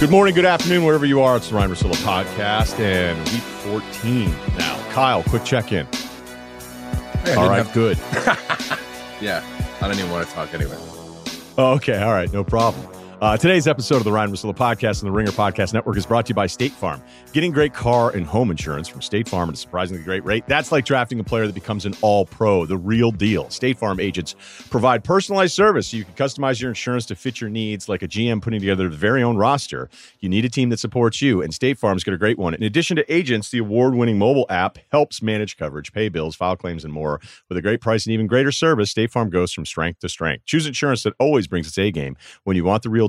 Good morning, good afternoon, wherever you are. It's the Ryen Russillo podcast and week 14 now. Kyle, quick check in. Hey, all right, have... good. yeah, I don't even want to talk anyway. Oh, okay, all right, no problem. Uh, today's episode of the Ryen Russillo podcast and the Ringer Podcast Network is brought to you by State Farm. Getting great car and home insurance from State Farm at a surprisingly great rate. That's like drafting a player that becomes an all pro, the real deal. State Farm agents provide personalized service so you can customize your insurance to fit your needs like a GM putting together the very own roster. You need a team that supports you, and State Farm's got a great one. In addition to agents, the award winning mobile app helps manage coverage, pay bills, file claims, and more. With a great price and even greater service, State Farm goes from strength to strength. Choose insurance that always brings its A game. When you want the real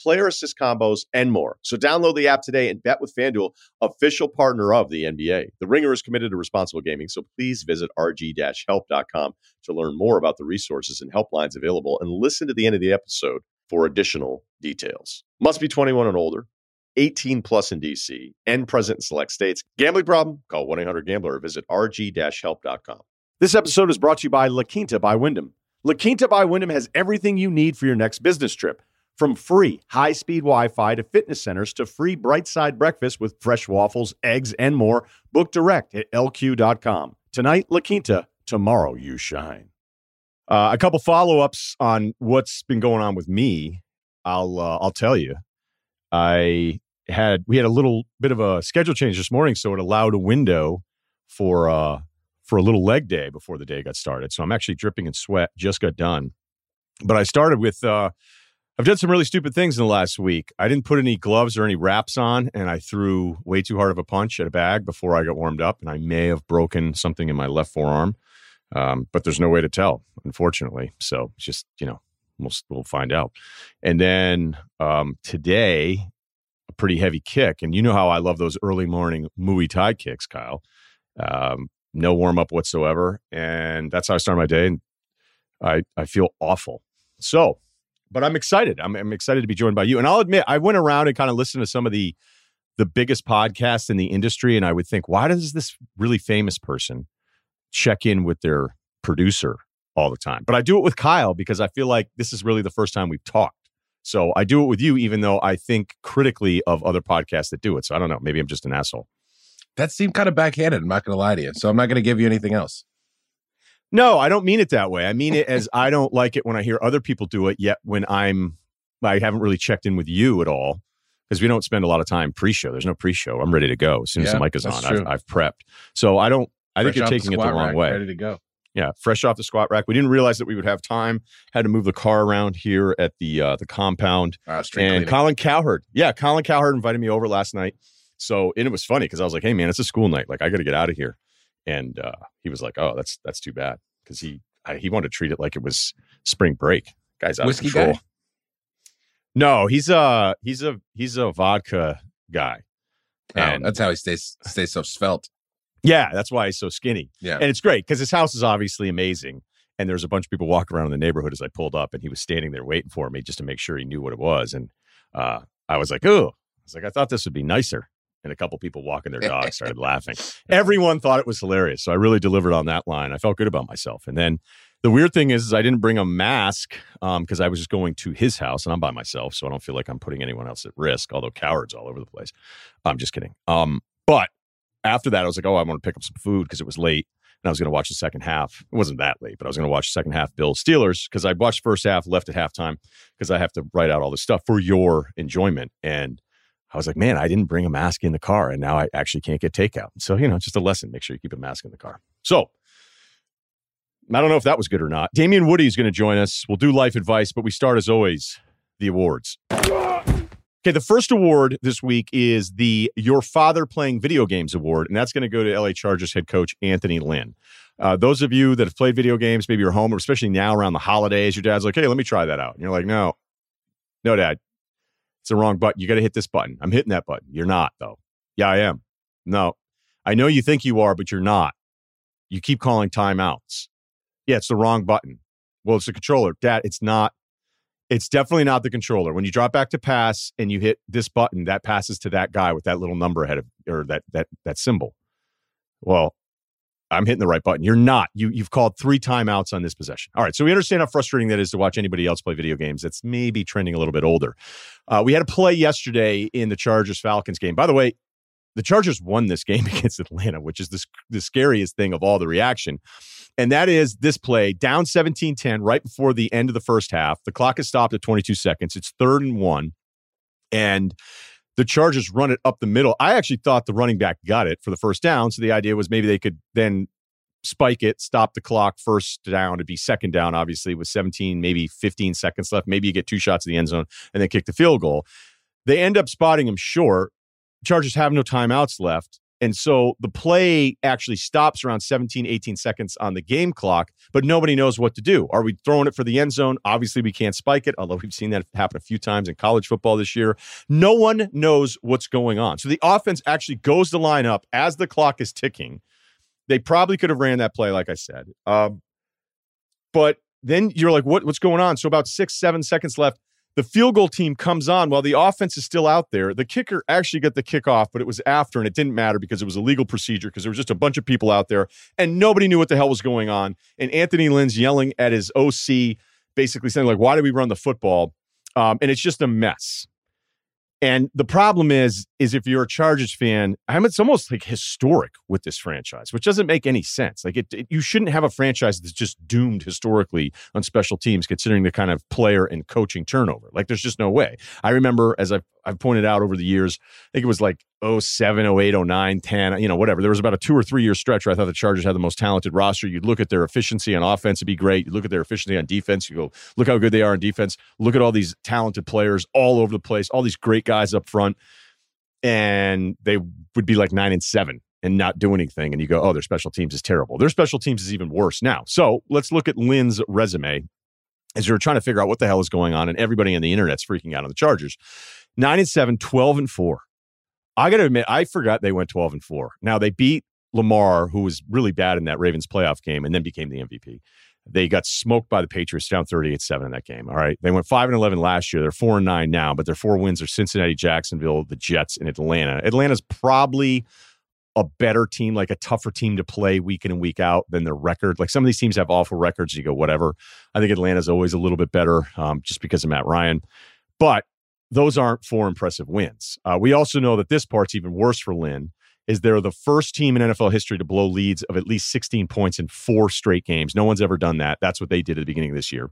player assist combos, and more. So download the app today and bet with FanDuel, official partner of the NBA. The Ringer is committed to responsible gaming, so please visit rg-help.com to learn more about the resources and helplines available and listen to the end of the episode for additional details. Must be 21 and older. 18 plus in DC and present in select states. Gambling problem? Call 1 800 Gambler or visit rg help.com. This episode is brought to you by La Quinta by Wyndham. La Quinta by Wyndham has everything you need for your next business trip. From free high speed Wi Fi to fitness centers to free bright side breakfast with fresh waffles, eggs, and more, book direct at lq.com. Tonight, La Quinta, tomorrow, you shine. Uh, a couple follow ups on what's been going on with me. I'll uh, I'll tell you. I had we had a little bit of a schedule change this morning, so it allowed a window for uh for a little leg day before the day got started. So I'm actually dripping in sweat. Just got done, but I started with uh, I've done some really stupid things in the last week. I didn't put any gloves or any wraps on, and I threw way too hard of a punch at a bag before I got warmed up, and I may have broken something in my left forearm. Um, but there's no way to tell, unfortunately. So just you know, we'll we'll find out. And then um, today, a pretty heavy kick, and you know how I love those early morning Muay Thai kicks, Kyle. Um, no warm up whatsoever, and that's how I start my day, and I I feel awful. So but I'm excited. I'm, I'm excited to be joined by you. And I'll admit, I went around and kind of listened to some of the the biggest podcasts in the industry, and I would think, why does this really famous person check in with their producer all the time? But I do it with Kyle because I feel like this is really the first time we've talked. So I do it with you, even though I think critically of other podcasts that do it. So I don't know. Maybe I'm just an asshole. That seemed kind of backhanded. I'm not going to lie to you. So I'm not going to give you anything else. No, I don't mean it that way. I mean it as I don't like it when I hear other people do it. Yet when I'm, I haven't really checked in with you at all because we don't spend a lot of time pre-show. There's no pre-show. I'm ready to go as soon as the mic is on. I've, I've, prepped, so I don't. I fresh think you're taking the it the wrong rack, way. Ready to go. Yeah, fresh off the squat rack. We didn't realize that we would have time. Had to move the car around here at the uh, the compound. Uh, and cleaning. Colin Cowherd, yeah, Colin Cowherd invited me over last night. So and it was funny because I was like, "Hey man, it's a school night. Like I got to get out of here." And uh, he was like, "Oh, that's that's too bad," because he I, he wanted to treat it like it was spring break. Guys out Whiskey of control. Guy? No, he's a he's a he's a vodka guy. Oh, and that's how he stays stays so svelte. Yeah, that's why he's so skinny. Yeah, and it's great because his house is obviously amazing. And there's a bunch of people walking around in the neighborhood as I pulled up, and he was standing there waiting for me just to make sure he knew what it was. And uh, I was like, "Oh," I was like, "I thought this would be nicer." And a couple people walking their dogs started laughing. Everyone thought it was hilarious, so I really delivered on that line. I felt good about myself. And then the weird thing is, is I didn't bring a mask because um, I was just going to his house and I'm by myself, so I don't feel like I'm putting anyone else at risk. Although cowards all over the place. I'm just kidding. Um, but after that, I was like, oh, I want to pick up some food because it was late and I was going to watch the second half. It wasn't that late, but I was going to watch the second half Bill Steelers because I watched first half, left at halftime because I have to write out all this stuff for your enjoyment. And I was like, man, I didn't bring a mask in the car, and now I actually can't get takeout. So you know, just a lesson: make sure you keep a mask in the car. So I don't know if that was good or not. Damien Woody is going to join us. We'll do life advice, but we start as always the awards. Okay, the first award this week is the Your Father Playing Video Games Award, and that's going to go to LA Chargers head coach Anthony Lynn. Uh, those of you that have played video games, maybe you're home, or especially now around the holidays, your dad's like, hey, let me try that out. And you're like, no, no, dad, It's the wrong button. You got to hit this button. I'm hitting that button. You're not, though. Yeah, I am. No, I know you think you are, but you're not. You keep calling timeouts. Yeah, it's the wrong button. Well, it's the controller. Dad, it's not. It's definitely not the controller. When you drop back to pass and you hit this button, that passes to that guy with that little number ahead of or that that that symbol. Well, I'm hitting the right button. You're not. You you've called three timeouts on this possession. All right. So we understand how frustrating that is to watch anybody else play video games. That's maybe trending a little bit older. Uh, we had a play yesterday in the Chargers Falcons game. By the way, the Chargers won this game against Atlanta, which is the, the scariest thing of all the reaction. And that is this play down 17 10 right before the end of the first half. The clock is stopped at 22 seconds. It's third and one. And the Chargers run it up the middle. I actually thought the running back got it for the first down. So the idea was maybe they could then spike it, stop the clock, first down, to be second down, obviously, with 17, maybe 15 seconds left. Maybe you get two shots in the end zone and then kick the field goal. They end up spotting him short. Chargers have no timeouts left. And so the play actually stops around 17, 18 seconds on the game clock, but nobody knows what to do. Are we throwing it for the end zone? Obviously, we can't spike it, although we've seen that happen a few times in college football this year. No one knows what's going on. So the offense actually goes to line up as the clock is ticking. They probably could have ran that play, like I said. Um, but then you're like, what, what's going on? So about six, seven seconds left the field goal team comes on while the offense is still out there. The kicker actually got the kickoff, but it was after, and it didn't matter because it was a legal procedure because there was just a bunch of people out there and nobody knew what the hell was going on. And Anthony Lynn's yelling at his OC, basically saying, like, why do we run the football? Um, and it's just a mess. And the problem is, is if you're a Chargers fan, I mean, it's almost like historic with this franchise, which doesn't make any sense. Like it, it, you shouldn't have a franchise that's just doomed historically on special teams, considering the kind of player and coaching turnover. Like there's just no way. I remember, as I've I've pointed out over the years, I think it was like 07, 08, 09, 10, you know, whatever. There was about a two or three year stretch where I thought the Chargers had the most talented roster. You'd look at their efficiency on offense, it'd be great. You look at their efficiency on defense, you go, look how good they are on defense. Look at all these talented players all over the place, all these great guys up front. And they would be like nine and seven and not do anything. And you go, oh, their special teams is terrible. Their special teams is even worse now. So let's look at Lynn's resume as you're trying to figure out what the hell is going on. And everybody on the internet's freaking out on the Chargers. Nine and seven, 12 and four. I got to admit, I forgot they went 12 and 4. Now they beat Lamar, who was really bad in that Ravens playoff game and then became the MVP. They got smoked by the Patriots down 38 7 in that game. All right. They went 5 and 11 last year. They're 4 and 9 now, but their four wins are Cincinnati, Jacksonville, the Jets, and Atlanta. Atlanta's probably a better team, like a tougher team to play week in and week out than their record. Like some of these teams have awful records. You go, whatever. I think Atlanta's always a little bit better um, just because of Matt Ryan. But those aren't four impressive wins. Uh, we also know that this part's even worse for Lynn. Is they're the first team in NFL history to blow leads of at least 16 points in four straight games. No one's ever done that. That's what they did at the beginning of this year.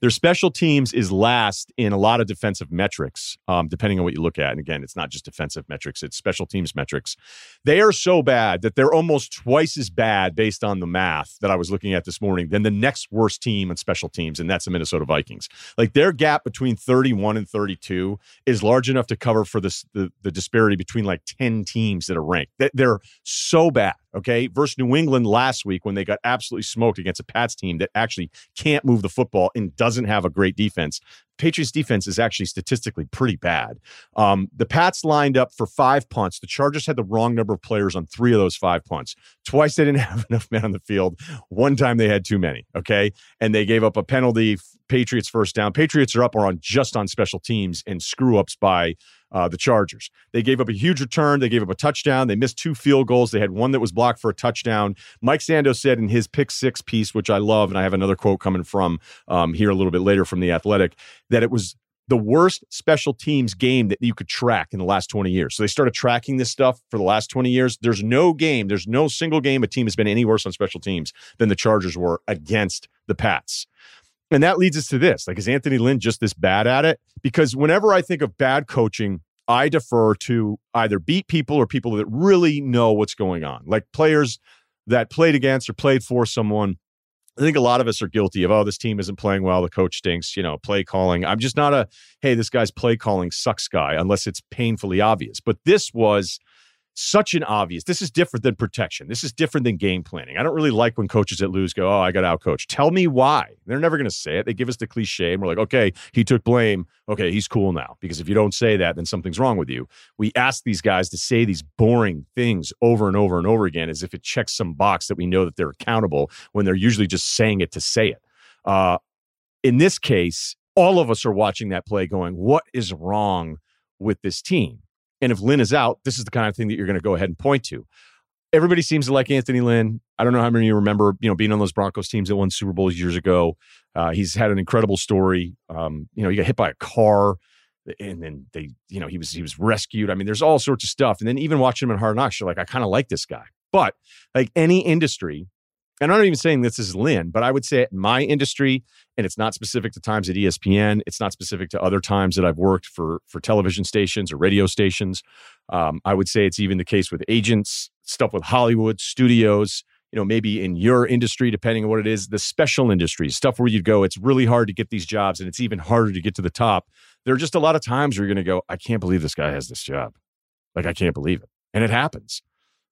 Their special teams is last in a lot of defensive metrics, um, depending on what you look at. And again, it's not just defensive metrics, it's special teams metrics. They are so bad that they're almost twice as bad based on the math that I was looking at this morning than the next worst team on special teams, and that's the Minnesota Vikings. Like their gap between 31 and 32 is large enough to cover for this, the, the disparity between like 10 teams that are ranked. They're so bad okay, versus New England last week when they got absolutely smoked against a Pats team that actually can't move the football and doesn't have a great defense. Patriots defense is actually statistically pretty bad. Um, the Pats lined up for five punts. The Chargers had the wrong number of players on three of those five punts. Twice they didn't have enough men on the field. One time they had too many. Okay, and they gave up a penalty. Patriots first down. Patriots are up or on just on special teams and screw ups by uh, the Chargers. They gave up a huge return. They gave up a touchdown. They missed two field goals. They had one that was blocked for a touchdown. Mike Sando said in his pick six piece, which I love, and I have another quote coming from um, here a little bit later from The Athletic, that it was the worst special teams game that you could track in the last 20 years. So they started tracking this stuff for the last 20 years. There's no game, there's no single game a team has been any worse on special teams than the Chargers were against the Pats. And that leads us to this. Like, is Anthony Lynn just this bad at it? Because whenever I think of bad coaching, I defer to either beat people or people that really know what's going on, like players that played against or played for someone. I think a lot of us are guilty of, oh, this team isn't playing well. The coach stinks, you know, play calling. I'm just not a, hey, this guy's play calling sucks guy unless it's painfully obvious. But this was such an obvious. This is different than protection. This is different than game planning. I don't really like when coaches that lose go, "Oh, I got out coached." Tell me why. They're never going to say it. They give us the cliche, and we're like, "Okay, he took blame. Okay, he's cool now." Because if you don't say that, then something's wrong with you. We ask these guys to say these boring things over and over and over again, as if it checks some box that we know that they're accountable when they're usually just saying it to say it. Uh, in this case, all of us are watching that play, going, "What is wrong with this team?" And if Lynn is out, this is the kind of thing that you're going to go ahead and point to. Everybody seems to like Anthony Lynn. I don't know how many of you remember, you know, being on those Broncos teams that won Super Bowls years ago. Uh, he's had an incredible story. Um, you know, he got hit by a car, and then they, you know, he was he was rescued. I mean, there's all sorts of stuff. And then even watching him in Hard Knocks, you're like, I kind of like this guy. But like any industry, and I'm not even saying this is Lynn, but I would say in my industry, and it's not specific to times at ESPN. It's not specific to other times that I've worked for for television stations or radio stations. Um, I would say it's even the case with agents, stuff with Hollywood studios. You know, maybe in your industry, depending on what it is, the special industries, stuff where you go, it's really hard to get these jobs, and it's even harder to get to the top. There are just a lot of times where you're going to go, I can't believe this guy has this job. Like I can't believe it, and it happens.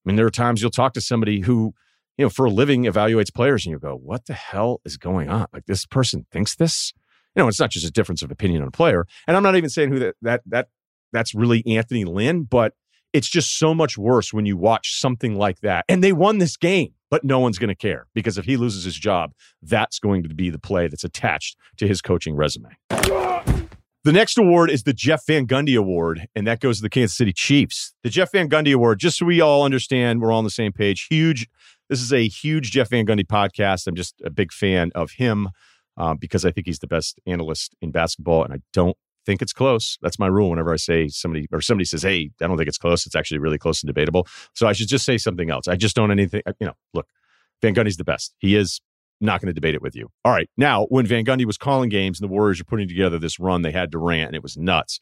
I mean, there are times you'll talk to somebody who you know, for a living evaluates players and you go, what the hell is going on? Like this person thinks this? You know, it's not just a difference of opinion on a player. And I'm not even saying who that that that that's really Anthony Lynn, but it's just so much worse when you watch something like that. And they won this game, but no one's going to care because if he loses his job, that's going to be the play that's attached to his coaching resume. The next award is the Jeff Van Gundy Award, and that goes to the Kansas City Chiefs. The Jeff Van Gundy Award, just so we all understand, we're all on the same page. Huge this is a huge Jeff Van Gundy podcast. I'm just a big fan of him uh, because I think he's the best analyst in basketball, and I don't think it's close. That's my rule. Whenever I say somebody or somebody says, "Hey, I don't think it's close," it's actually really close and debatable. So I should just say something else. I just don't anything. You know, look, Van Gundy's the best. He is. Not going to debate it with you. All right. Now, when Van Gundy was calling games and the Warriors were putting together this run, they had Durant, and it was nuts.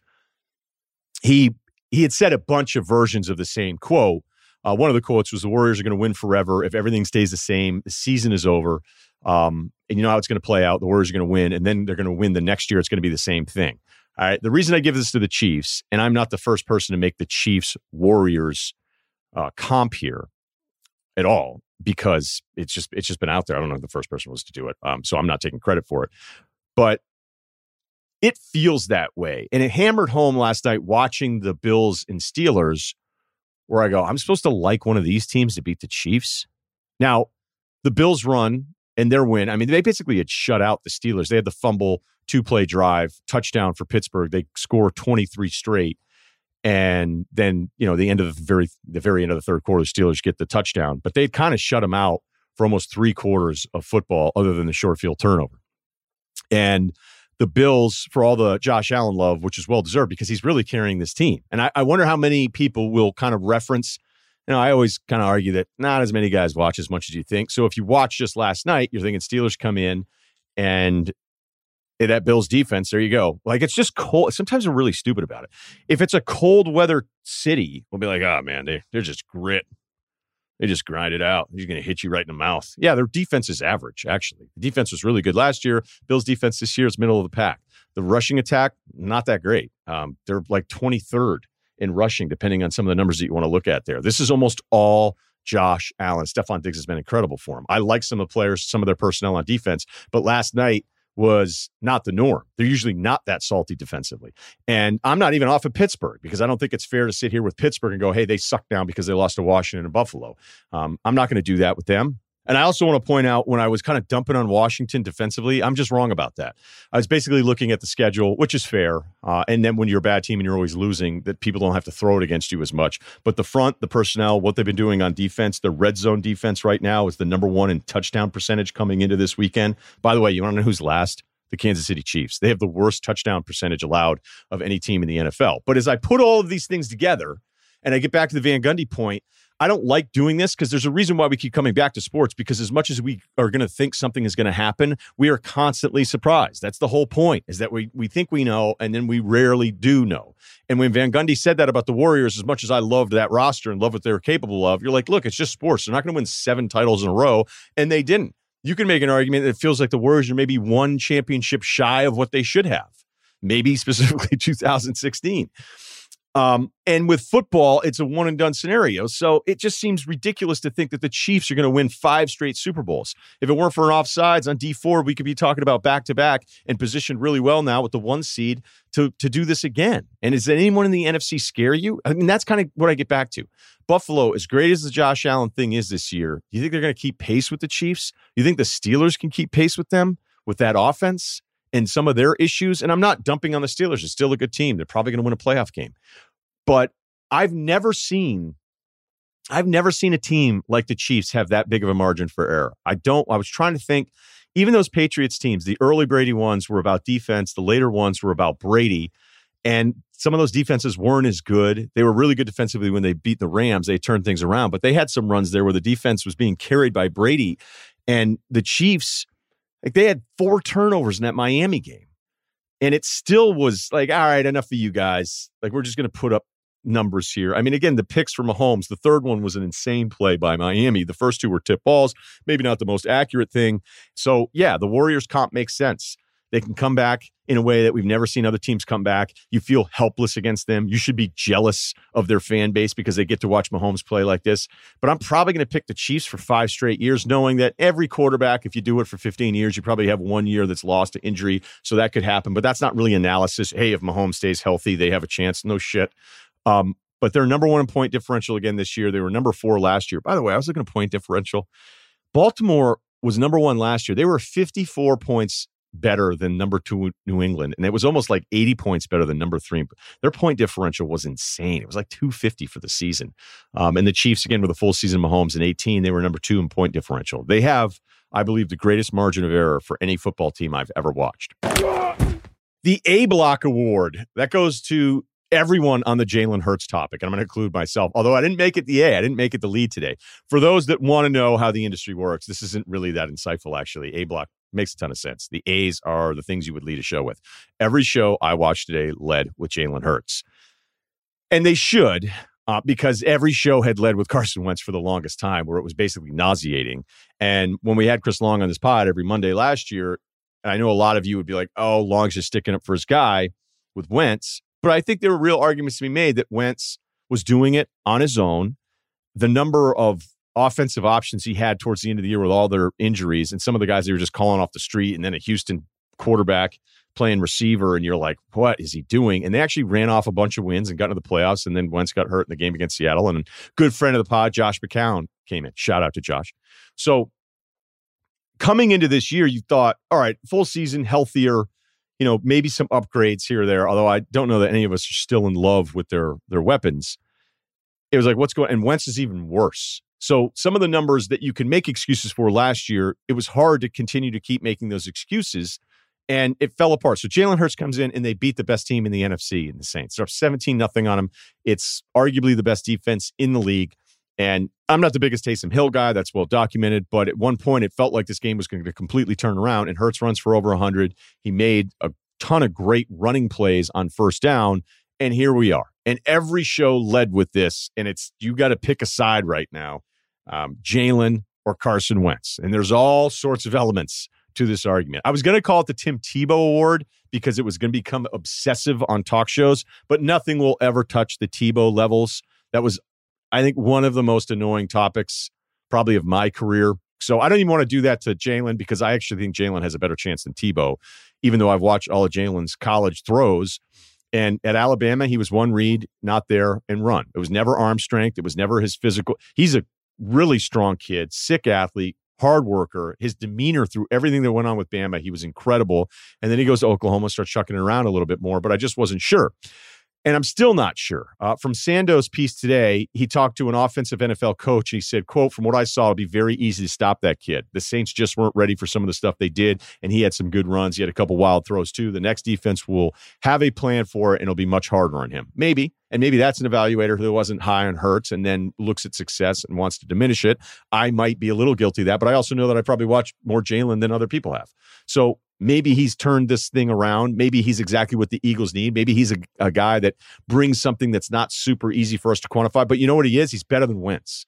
He he had said a bunch of versions of the same quote, uh, one of the quotes was the Warriors are going to win forever. If everything stays the same, the season is over. Um, and you know how it's going to play out. The Warriors are going to win, and then they're going to win the next year. It's going to be the same thing. All right. The reason I give this to the Chiefs, and I'm not the first person to make the Chiefs Warriors uh, comp here at all, because it's just it's just been out there. I don't know if the first person was to do it, um, so I'm not taking credit for it. But it feels that way, and it hammered home last night watching the Bills and Steelers where I go, I'm supposed to like one of these teams to beat the Chiefs. Now, the Bills run and their win. I mean, they basically had shut out the Steelers. They had the fumble, two play drive, touchdown for Pittsburgh. They score 23 straight. And then, you know, the end of the very the very end of the third quarter, the Steelers get the touchdown. But they'd kind of shut them out for almost three quarters of football, other than the short field turnover. And the Bills for all the Josh Allen love, which is well deserved because he's really carrying this team. And I, I wonder how many people will kind of reference. You know, I always kind of argue that not as many guys watch as much as you think. So if you watch just last night, you're thinking Steelers come in and eh, that Bills defense, there you go. Like it's just cold. Sometimes we're really stupid about it. If it's a cold weather city, we'll be like, oh man, they, they're just grit. They just grind it out. He's going to hit you right in the mouth. Yeah, their defense is average, actually. The defense was really good last year. Bills' defense this year is middle of the pack. The rushing attack, not that great. Um, they're like 23rd in rushing, depending on some of the numbers that you want to look at there. This is almost all Josh Allen. Stefon Diggs has been incredible for him. I like some of the players, some of their personnel on defense, but last night, was not the norm. They're usually not that salty defensively. And I'm not even off of Pittsburgh because I don't think it's fair to sit here with Pittsburgh and go, hey, they suck down because they lost to Washington and Buffalo. Um, I'm not going to do that with them. And I also want to point out when I was kind of dumping on Washington defensively, I'm just wrong about that. I was basically looking at the schedule, which is fair. Uh, and then when you're a bad team and you're always losing, that people don't have to throw it against you as much. But the front, the personnel, what they've been doing on defense, the red zone defense right now is the number one in touchdown percentage coming into this weekend. By the way, you want to know who's last? the Kansas City Chiefs. They have the worst touchdown percentage allowed of any team in the NFL. But as I put all of these things together and I get back to the Van Gundy point, I don't like doing this because there's a reason why we keep coming back to sports because as much as we are going to think something is going to happen, we are constantly surprised. That's the whole point is that we we think we know and then we rarely do know. And when Van Gundy said that about the Warriors as much as I loved that roster and love what they were capable of, you're like, look, it's just sports. They're not going to win 7 titles in a row and they didn't. You can make an argument that feels like the Warriors are maybe one championship shy of what they should have. Maybe specifically 2016. Um, and with football, it's a one and done scenario. So it just seems ridiculous to think that the Chiefs are going to win five straight Super Bowls. If it weren't for an offsides on Dee Ford, we could be talking about back to back and positioned really well now with the one seed to, to do this again. And is anyone in the NFC scare you? I mean, that's kind of what I get back to. Buffalo, as great as the Josh Allen thing is this year, do you think they're going to keep pace with the Chiefs? You think the Steelers can keep pace with them with that offense? And some of their issues. And I'm not dumping on the Steelers. It's still a good team. They're probably going to win a playoff game. But I've never seen I've never seen a team like the Chiefs have that big of a margin for error. I don't I was trying to think even those Patriots teams, the early Brady ones were about defense, the later ones were about Brady. And some of those defenses weren't as good. They were really good defensively when they beat the Rams. They turned things around, but they had some runs there where the defense was being carried by Brady. And the Chiefs, like they had four turnovers in that Miami game. And it still was like, all right, enough of you guys. Like, we're just going to put up numbers here. I mean, again, the picks from Mahomes, the third one was an insane play by Miami. The first two were tip balls, maybe not the most accurate thing. So, yeah, the Warriors comp makes sense. They can come back in a way that we've never seen other teams come back. You feel helpless against them. You should be jealous of their fan base because they get to watch Mahomes play like this. But I'm probably going to pick the Chiefs for five straight years, knowing that every quarterback, if you do it for 15 years, you probably have one year that's lost to injury. So that could happen. But that's not really analysis. Hey, if Mahomes stays healthy, they have a chance. No shit. Um, but they're number one in point differential again this year. They were number four last year. By the way, I was looking at point differential. Baltimore was number one last year. They were 54 points better than number two New England. And it was almost like 80 points better than number three. Their point differential was insane. It was like 250 for the season. Um, and the Chiefs, again, with a full season Mahomes in 18, they were number two in point differential. They have, I believe, the greatest margin of error for any football team I've ever watched. The A Block Award that goes to everyone on the Jalen Hurts topic. And I'm going to include myself, although I didn't make it the A, I didn't make it the lead today. For those that want to know how the industry works, this isn't really that insightful, actually. A block makes a ton of sense. The A's are the things you would lead a show with. Every show I watched today led with Jalen Hurts. And they should, uh, because every show had led with Carson Wentz for the longest time, where it was basically nauseating. And when we had Chris Long on this pod every Monday last year, I know a lot of you would be like, oh, Long's just sticking up for his guy with Wentz. But I think there were real arguments to be made that Wentz was doing it on his own. The number of offensive options he had towards the end of the year with all their injuries and some of the guys they were just calling off the street and then a Houston quarterback playing receiver and you're like what is he doing and they actually ran off a bunch of wins and got into the playoffs and then Wentz got hurt in the game against Seattle and a good friend of the pod Josh McCown came in shout out to Josh so coming into this year you thought all right full season healthier you know, maybe some upgrades here or there. Although I don't know that any of us are still in love with their their weapons. It was like, what's going? And Wentz is even worse. So some of the numbers that you can make excuses for last year, it was hard to continue to keep making those excuses, and it fell apart. So Jalen Hurts comes in and they beat the best team in the NFC in the Saints. They're up seventeen nothing on them. It's arguably the best defense in the league. And I'm not the biggest Taysom Hill guy. That's well documented. But at one point, it felt like this game was going to completely turn around. And Hurts runs for over 100. He made a ton of great running plays on first down. And here we are. And every show led with this. And it's you got to pick a side right now um, Jalen or Carson Wentz. And there's all sorts of elements to this argument. I was going to call it the Tim Tebow Award because it was going to become obsessive on talk shows, but nothing will ever touch the Tebow levels. That was I think one of the most annoying topics probably of my career. So I don't even want to do that to Jalen because I actually think Jalen has a better chance than Tebow, even though I've watched all of Jalen's college throws. And at Alabama, he was one read, not there, and run. It was never arm strength. It was never his physical. He's a really strong kid, sick athlete, hard worker. His demeanor through everything that went on with Bama, he was incredible. And then he goes to Oklahoma, starts chucking it around a little bit more, but I just wasn't sure. And I'm still not sure. Uh, from Sando's piece today, he talked to an offensive NFL coach. And he said, "quote From what I saw, it'd be very easy to stop that kid. The Saints just weren't ready for some of the stuff they did, and he had some good runs. He had a couple wild throws too. The next defense will have a plan for it, and it'll be much harder on him. Maybe, and maybe that's an evaluator who wasn't high on Hurts and then looks at success and wants to diminish it. I might be a little guilty of that, but I also know that I probably watched more Jalen than other people have. So maybe he's turned this thing around. Maybe he's exactly what the Eagles need. Maybe he's a, a guy that brings something that's not super easy for us to quantify. But you know what he is? He's better than Wentz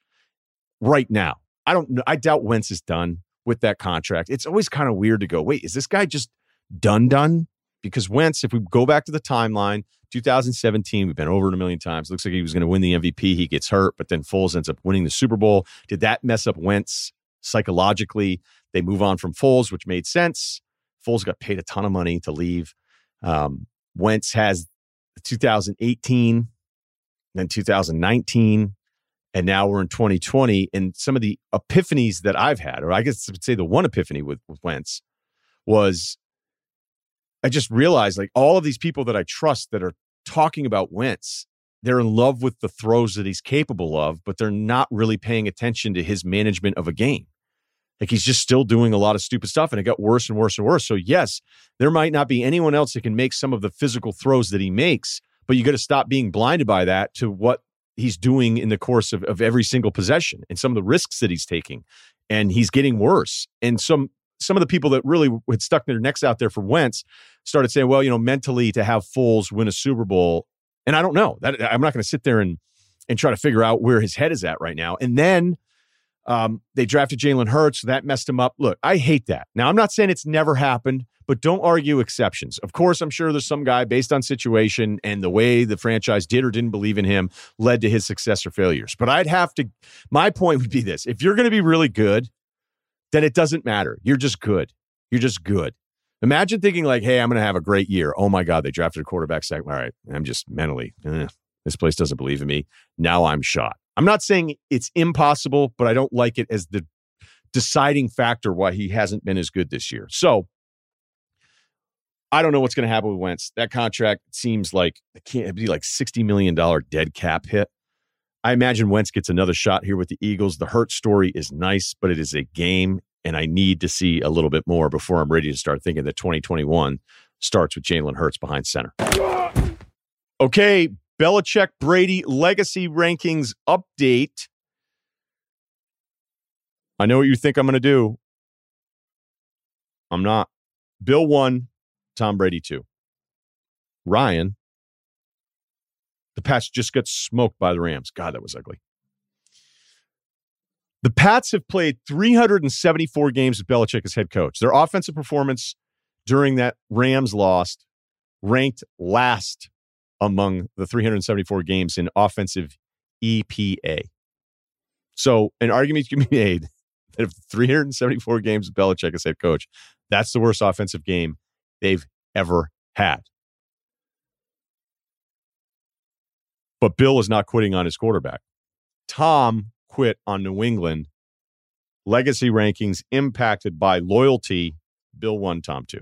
right now. I don't know. I doubt Wentz is done with that contract. It's always kind of weird to go, wait, is this guy just done done? Because Wentz, if we go back to the timeline, 2017, we've been over it a million times. Looks like he was going to win the MVP. He gets hurt, but then Foles ends up winning the Super Bowl. Did that mess up Wentz psychologically? They move on from Foles, which made sense. Foles got paid a ton of money to leave. Um, Wentz has 2018, then 2019, and now we're in 2020. And some of the epiphanies that I've had, or I guess I would say the one epiphany with, with Wentz was I just realized like all of these people that I trust that are talking about Wentz, they're in love with the throws that he's capable of, but they're not really paying attention to his management of a game. Like he's just still doing a lot of stupid stuff and it got worse and worse and worse. So, yes, there might not be anyone else that can make some of the physical throws that he makes, but you got to stop being blinded by that to what he's doing in the course of, of every single possession and some of the risks that he's taking. And he's getting worse. And some some of the people that really had stuck their necks out there for Wentz started saying, well, you know, mentally to have Foles win a Super Bowl, and I don't know that I'm not going to sit there and and try to figure out where his head is at right now. And then um, they drafted Jalen Hurts, so that messed him up. Look, I hate that. Now I'm not saying it's never happened, but don't argue exceptions. Of course, I'm sure there's some guy based on situation and the way the franchise did or didn't believe in him led to his success or failures. But I'd have to. My point would be this: if you're going to be really good, then it doesn't matter. You're just good. You're just good. Imagine thinking like, "Hey, I'm going to have a great year." Oh my God, they drafted a quarterback second. All right, I'm just mentally, eh, this place doesn't believe in me. Now I'm shot. I'm not saying it's impossible, but I don't like it as the deciding factor why he hasn't been as good this year. So I don't know what's going to happen with Wentz. That contract seems like it can't be like $60 million dead cap hit. I imagine Wentz gets another shot here with the Eagles. The Hurt story is nice, but it is a game, and I need to see a little bit more before I'm ready to start thinking that 2021 starts with Jalen Hurts behind center. Okay, Belichick Brady legacy rankings update. I know what you think I'm going to do. I'm not. Bill one, Tom Brady two. Ryan the Pats just got smoked by the Rams. God, that was ugly. The Pats have played 374 games with Belichick as head coach. Their offensive performance during that Rams lost ranked last among the 374 games in offensive EPA. So an argument can be made that if 374 games with Belichick as head coach, that's the worst offensive game they've ever had. But Bill is not quitting on his quarterback. Tom quit on New England. Legacy rankings impacted by loyalty. Bill one, Tom two.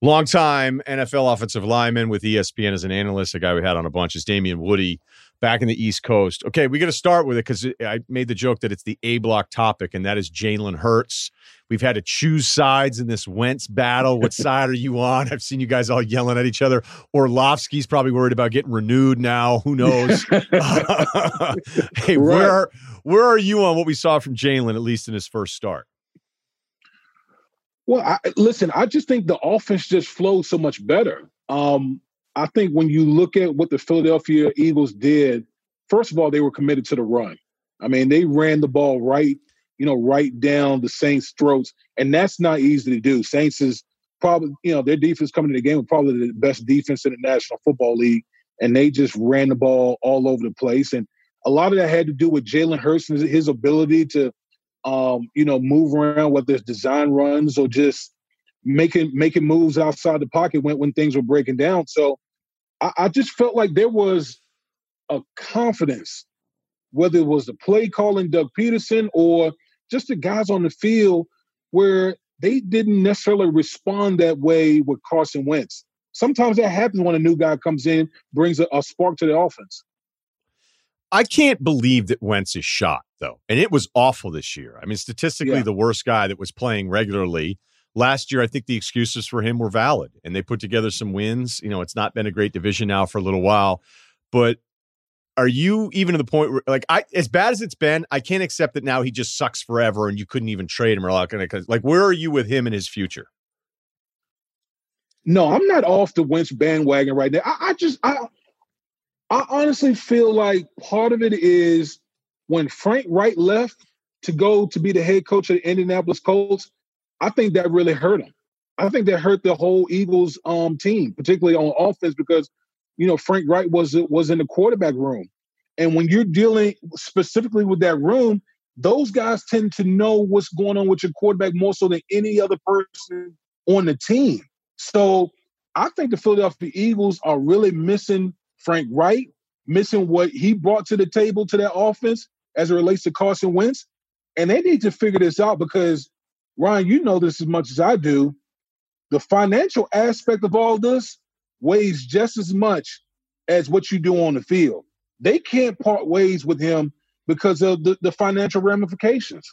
Longtime NFL offensive lineman with ESPN as an analyst, a guy we had on a bunch is Damien Woody back in the East Coast. Okay, we got to start with it because I made the joke that it's the A block topic, and that is Jalen Hurts. We've had to choose sides in this Wentz battle. What side are you on? I've seen you guys all yelling at each other. Orlovsky's probably worried about getting renewed now. Who knows? hey, right. where where are you on what we saw from Jalen, at least in his first start? Well, I, listen, I just think the offense just flows so much better. Um, I think when you look at what the Philadelphia Eagles did, first of all, they were committed to the run. I mean, they ran the ball right, you know, right down the Saints' throats, and that's not easy to do. Saints is probably, you know, their defense coming to the game was probably the best defense in the National Football League, and they just ran the ball all over the place. And a lot of that had to do with Jalen Hurts and his ability to, um, you know, move around, whether it's design runs or just making making moves outside the pocket when when things were breaking down. So I, I just felt like there was a confidence, whether it was the play calling Doug Pederson or just the guys on the field, where they didn't necessarily respond that way with Carson Wentz. Sometimes that happens when a new guy comes in, brings a, a spark to the offense. I can't believe that Wentz is shot, though. And it was awful this year. I mean, statistically, yeah. the worst guy that was playing regularly last year, I think the excuses for him were valid and they put together some wins. You know, it's not been a great division now for a little while, but are you even to the point where, like, I as bad as it's been, I can't accept that now he just sucks forever and you couldn't even trade him or like, like, where are you with him and his future? No, I'm not off the Wentz bandwagon right now. I, I just, I, I honestly feel like part of it is when Frank Reich left to go to be the head coach of the Indianapolis Colts, I think that really hurt him. I think that hurt the whole Eagles um, team, particularly on offense, because you know Frank Reich was was in the quarterback room, and when you're dealing specifically with that room, those guys tend to know what's going on with your quarterback more so than any other person on the team. So I think the Philadelphia Eagles are really missing Frank Reich, missing what he brought to the table to their offense as it relates to Carson Wentz. And they need to figure this out because, Ryen, you know this as much as I do. The financial aspect of all this weighs just as much as what you do on the field. They can't part ways with him because of the, the financial ramifications.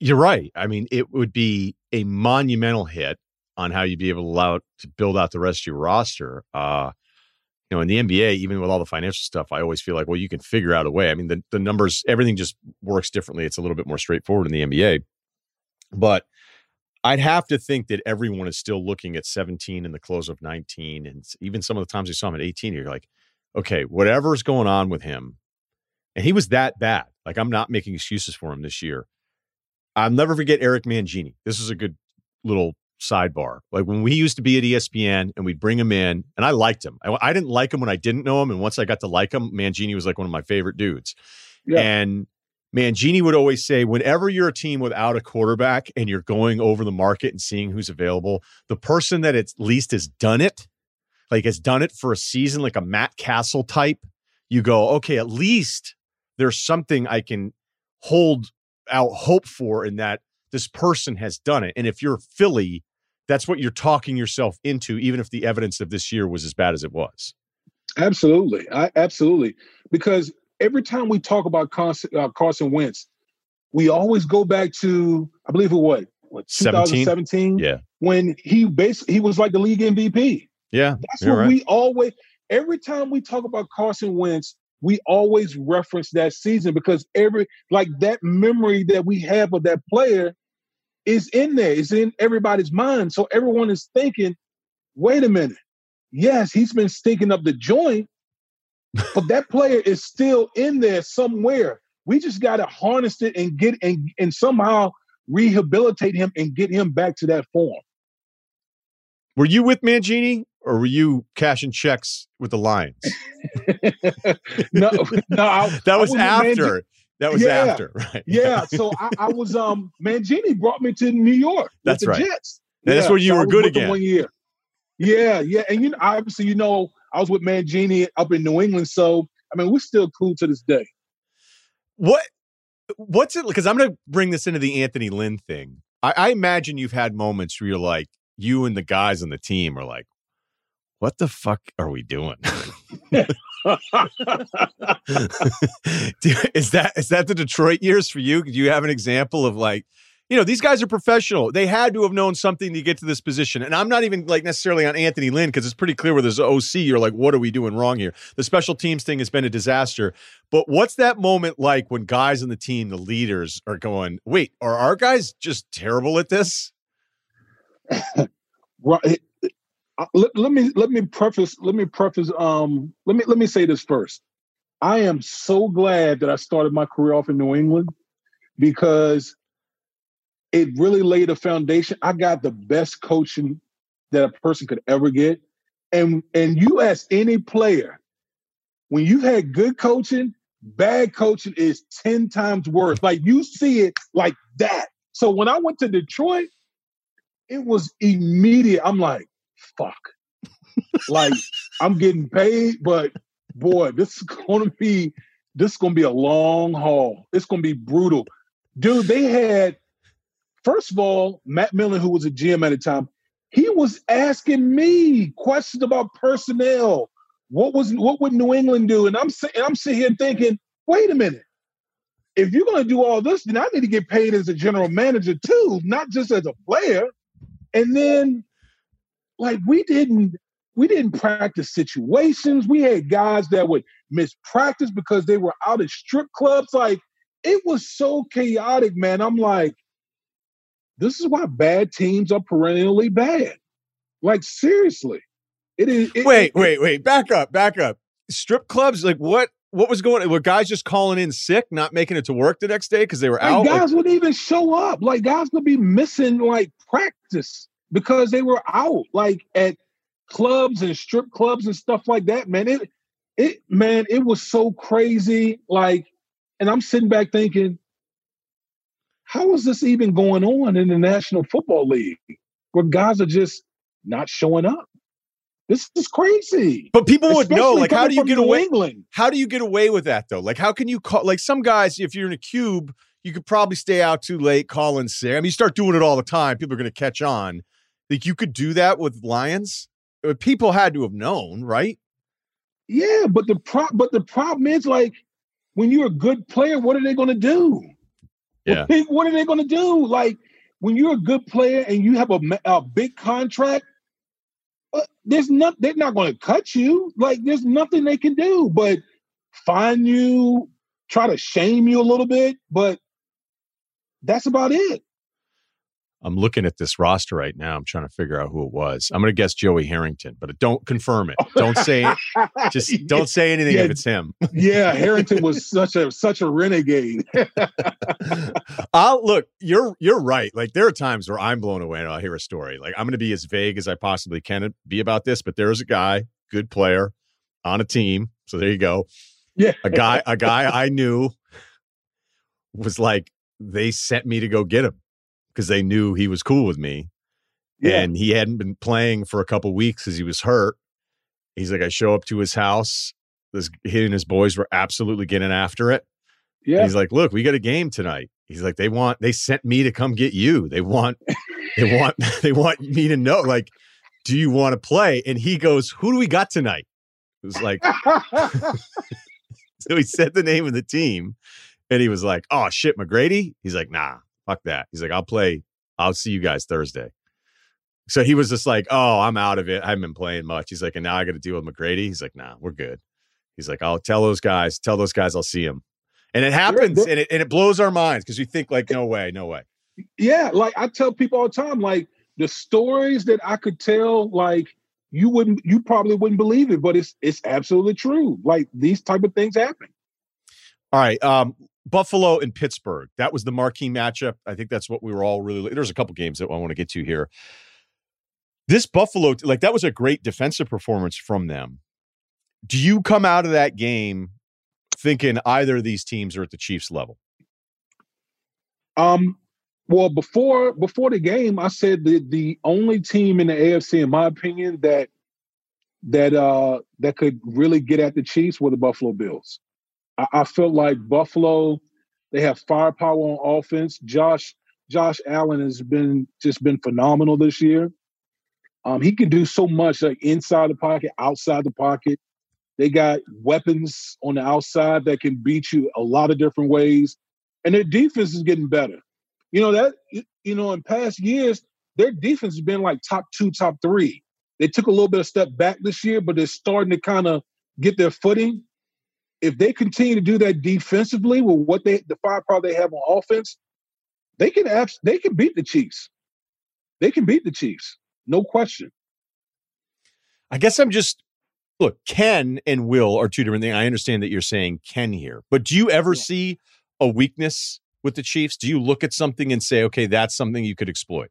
You're right. I mean, it would be a monumental hit on how you'd be able to allow to build out the rest of your roster. Uh, you know, in the NBA, even with all the financial stuff, I always feel like, well, you can figure out a way. I mean, the, the numbers, everything just works differently. It's a little bit more straightforward in the NBA. But I'd have to think that everyone is still looking at 17 in the close of 19. And even some of the times you saw him at 18, you're like, okay, whatever's going on with him, and he was that bad. Like, I'm not making excuses for him this year. I'll never forget Eric Mangini. This is a good little sidebar. Like when we used to be at ESPN and we'd bring him in, and I liked him. I, I, didn't like him when I didn't know him. And once I got to like him, Mangini was like one of my favorite dudes. Yeah. And Mangini would always say, whenever you're a team without a quarterback and you're going over the market and seeing who's available, the person that at least has done it, like has done it for a season, like a Matt Cassel type, you go, okay, at least there's something I can hold out hope for in that this person has done it. And if you're Philly, that's what you're talking yourself into, even if the evidence of this year was as bad as it was. Absolutely. I, absolutely. Because every time we talk about Carson, uh, Carson Wentz, we always go back to, I believe it was what 2017? Yeah. When he basically he was like the league MVP. Yeah. That's what right. we always every time we talk about Carson Wentz, we always reference that season because every like that memory that we have of that player is in there, it's in everybody's mind. So everyone is thinking, wait a minute. Yes, he's been stinking up the joint, but that player is still in there somewhere. We just got to harness it and get and, and somehow rehabilitate him and get him back to that form. Were you with Mangini or were you cashing checks with the Lions? no, no, I, that was after. That was yeah, after, right? yeah. So I, I, was um Mangini brought me to New York. That's right. Jets. Yeah, that's where you so were good again. One year. Yeah, yeah, and you know, obviously, you know, I was with Mangini up in New England, so I mean, we're still cool to this day. What? What's it? Because I'm going to bring this into the Anthony Lynn thing. I, I imagine you've had moments where you're like, you and the guys on the team are like, what the fuck are we doing? is that is that the Detroit years for you? Do you have an example of like, you know, these guys are professional. They had to have known something to get to this position. And I'm not even like necessarily on Anthony Lynn because it's pretty clear where there's OC. You're like, what are we doing wrong here? The special teams thing has been a disaster. But what's that moment like when guys on the team, the leaders, are going, wait, are our guys just terrible at this? right let, let, me let me preface let me preface um let me let me say this first. I am so glad that I started my career off in New England because it really laid a foundation. I got the best coaching that a person could ever get. And and you ask any player, when you've had good coaching, bad coaching is 10 times worse. Like you see it like that. So when I went to Detroit, it was immediate. I'm like, fuck. like I'm getting paid, but boy, this is gonna be this is gonna be a long haul. It's gonna be brutal. Dude, they had first of all, Matt Millen, who was a GM at the time, he was asking me questions about personnel. What was what would New England do? And I'm sitting, I'm sitting here thinking, wait a minute. If you're gonna do all this, then I need to get paid as a general manager too, not just as a player. And then like we didn't we didn't practice situations. We had guys that would miss practice because they were out at strip clubs. Like it was so chaotic, man. I'm like, this is why bad teams are perennially bad. Like seriously, it is. It, wait, it, wait, wait. Back up, back up. Strip clubs, like what? What was going? Were guys just calling in sick, not making it to work the next day because they were like out? Guys like, wouldn't even show up. Like guys would be missing like practice because they were out like at clubs and strip clubs and stuff like that. Man, it it man, it was so crazy. Like, and I'm sitting back thinking, how is this even going on in the National Football League where guys are just not showing up? This is crazy. But people would know, like, how do you get New away? England. How do you get away with that though? Like, how can you call? Like, some guys, if you're in a cube, you could probably stay out too late, call in sick. I mean, you start doing it all the time, people are going to catch on. Like, you could do that with Lions. People had to have known, right? Yeah, but the pro- but the problem is like when you're a good player, what are they going to do? Yeah. What, are they going to do? Like when you're a good player and you have a, a big contract, uh, there's not they're not going to cut you. Like there's nothing they can do but find you, try to shame you a little bit, but that's about it. I'm looking at this roster right now. I'm trying to figure out who it was. I'm going to guess Joey Harrington, but don't confirm it. Don't say it. Just don't say anything Yeah. if it's him. yeah, Harrington was such a such a renegade. I'll look, you're you're right. Like there are times where I'm blown away and I'll hear a story. Like I'm gonna be as vague as I possibly can be about this, but there is a guy, good player, on a team. So there you go. yeah. A guy, a guy I knew was like, they sent me to go get him because they knew he was cool with me. Yeah. And he hadn't been playing for a couple weeks because he was hurt. He's like, I show up to his house. This he and his boys were absolutely getting after it. And yeah. he's like, "Look, we got a game tonight." He's like, "They want, they sent me to come get you. They want, they want, they want me to know. Like, do you want to play?" And he goes, "Who do we got tonight?" It was like, so he said the name of the team, and he was like, "Oh shit, McGrady." He's like, "Nah, fuck that." He's like, "I'll play. I'll see you guys Thursday." So he was just like, "Oh, I'm out of it. I haven't been playing much." He's like, "And now I got to deal with McGrady." He's like, "Nah, we're good." He's like, "I'll tell those guys. Tell those guys I'll see them." And it happens, and it and it blows our minds because we think like, "No way, no way." yeah, like I tell people all the time, like the stories that I could tell, like you wouldn't, you probably wouldn't believe it, but it's it's absolutely true. Like these type of things happen. All right, um, Buffalo and Pittsburgh. That was the marquee matchup. I think that's what we were all really. There's a couple games that I want to get to here. This Buffalo, like that was a great defensive performance from them. Do you come out of that game thinking either of these teams are at the Chiefs level? Um, well, before before the game, I said that the only team in the AFC, in my opinion, that that uh that could really get at the Chiefs were the Buffalo Bills. I, I felt like Buffalo, they have firepower on offense. Josh Josh Allen has been just been phenomenal this year. Um, he can do so much like inside the pocket, outside the pocket. They got weapons on the outside that can beat you a lot of different ways, and their defense is getting better. You know that you know in past years their defense has been like top two, top three. They took a little bit of step back this year, but they're starting to kind of get their footing. If they continue to do that defensively with what they the firepower they have on offense, they can abs- they can beat the Chiefs. They can beat the Chiefs, no question. I guess I'm just look, Ken and Will are two different things. I understand that you're saying Ken here, but do you ever Yeah. see a weakness with the Chiefs? Do you look at something and say, okay, that's something you could exploit?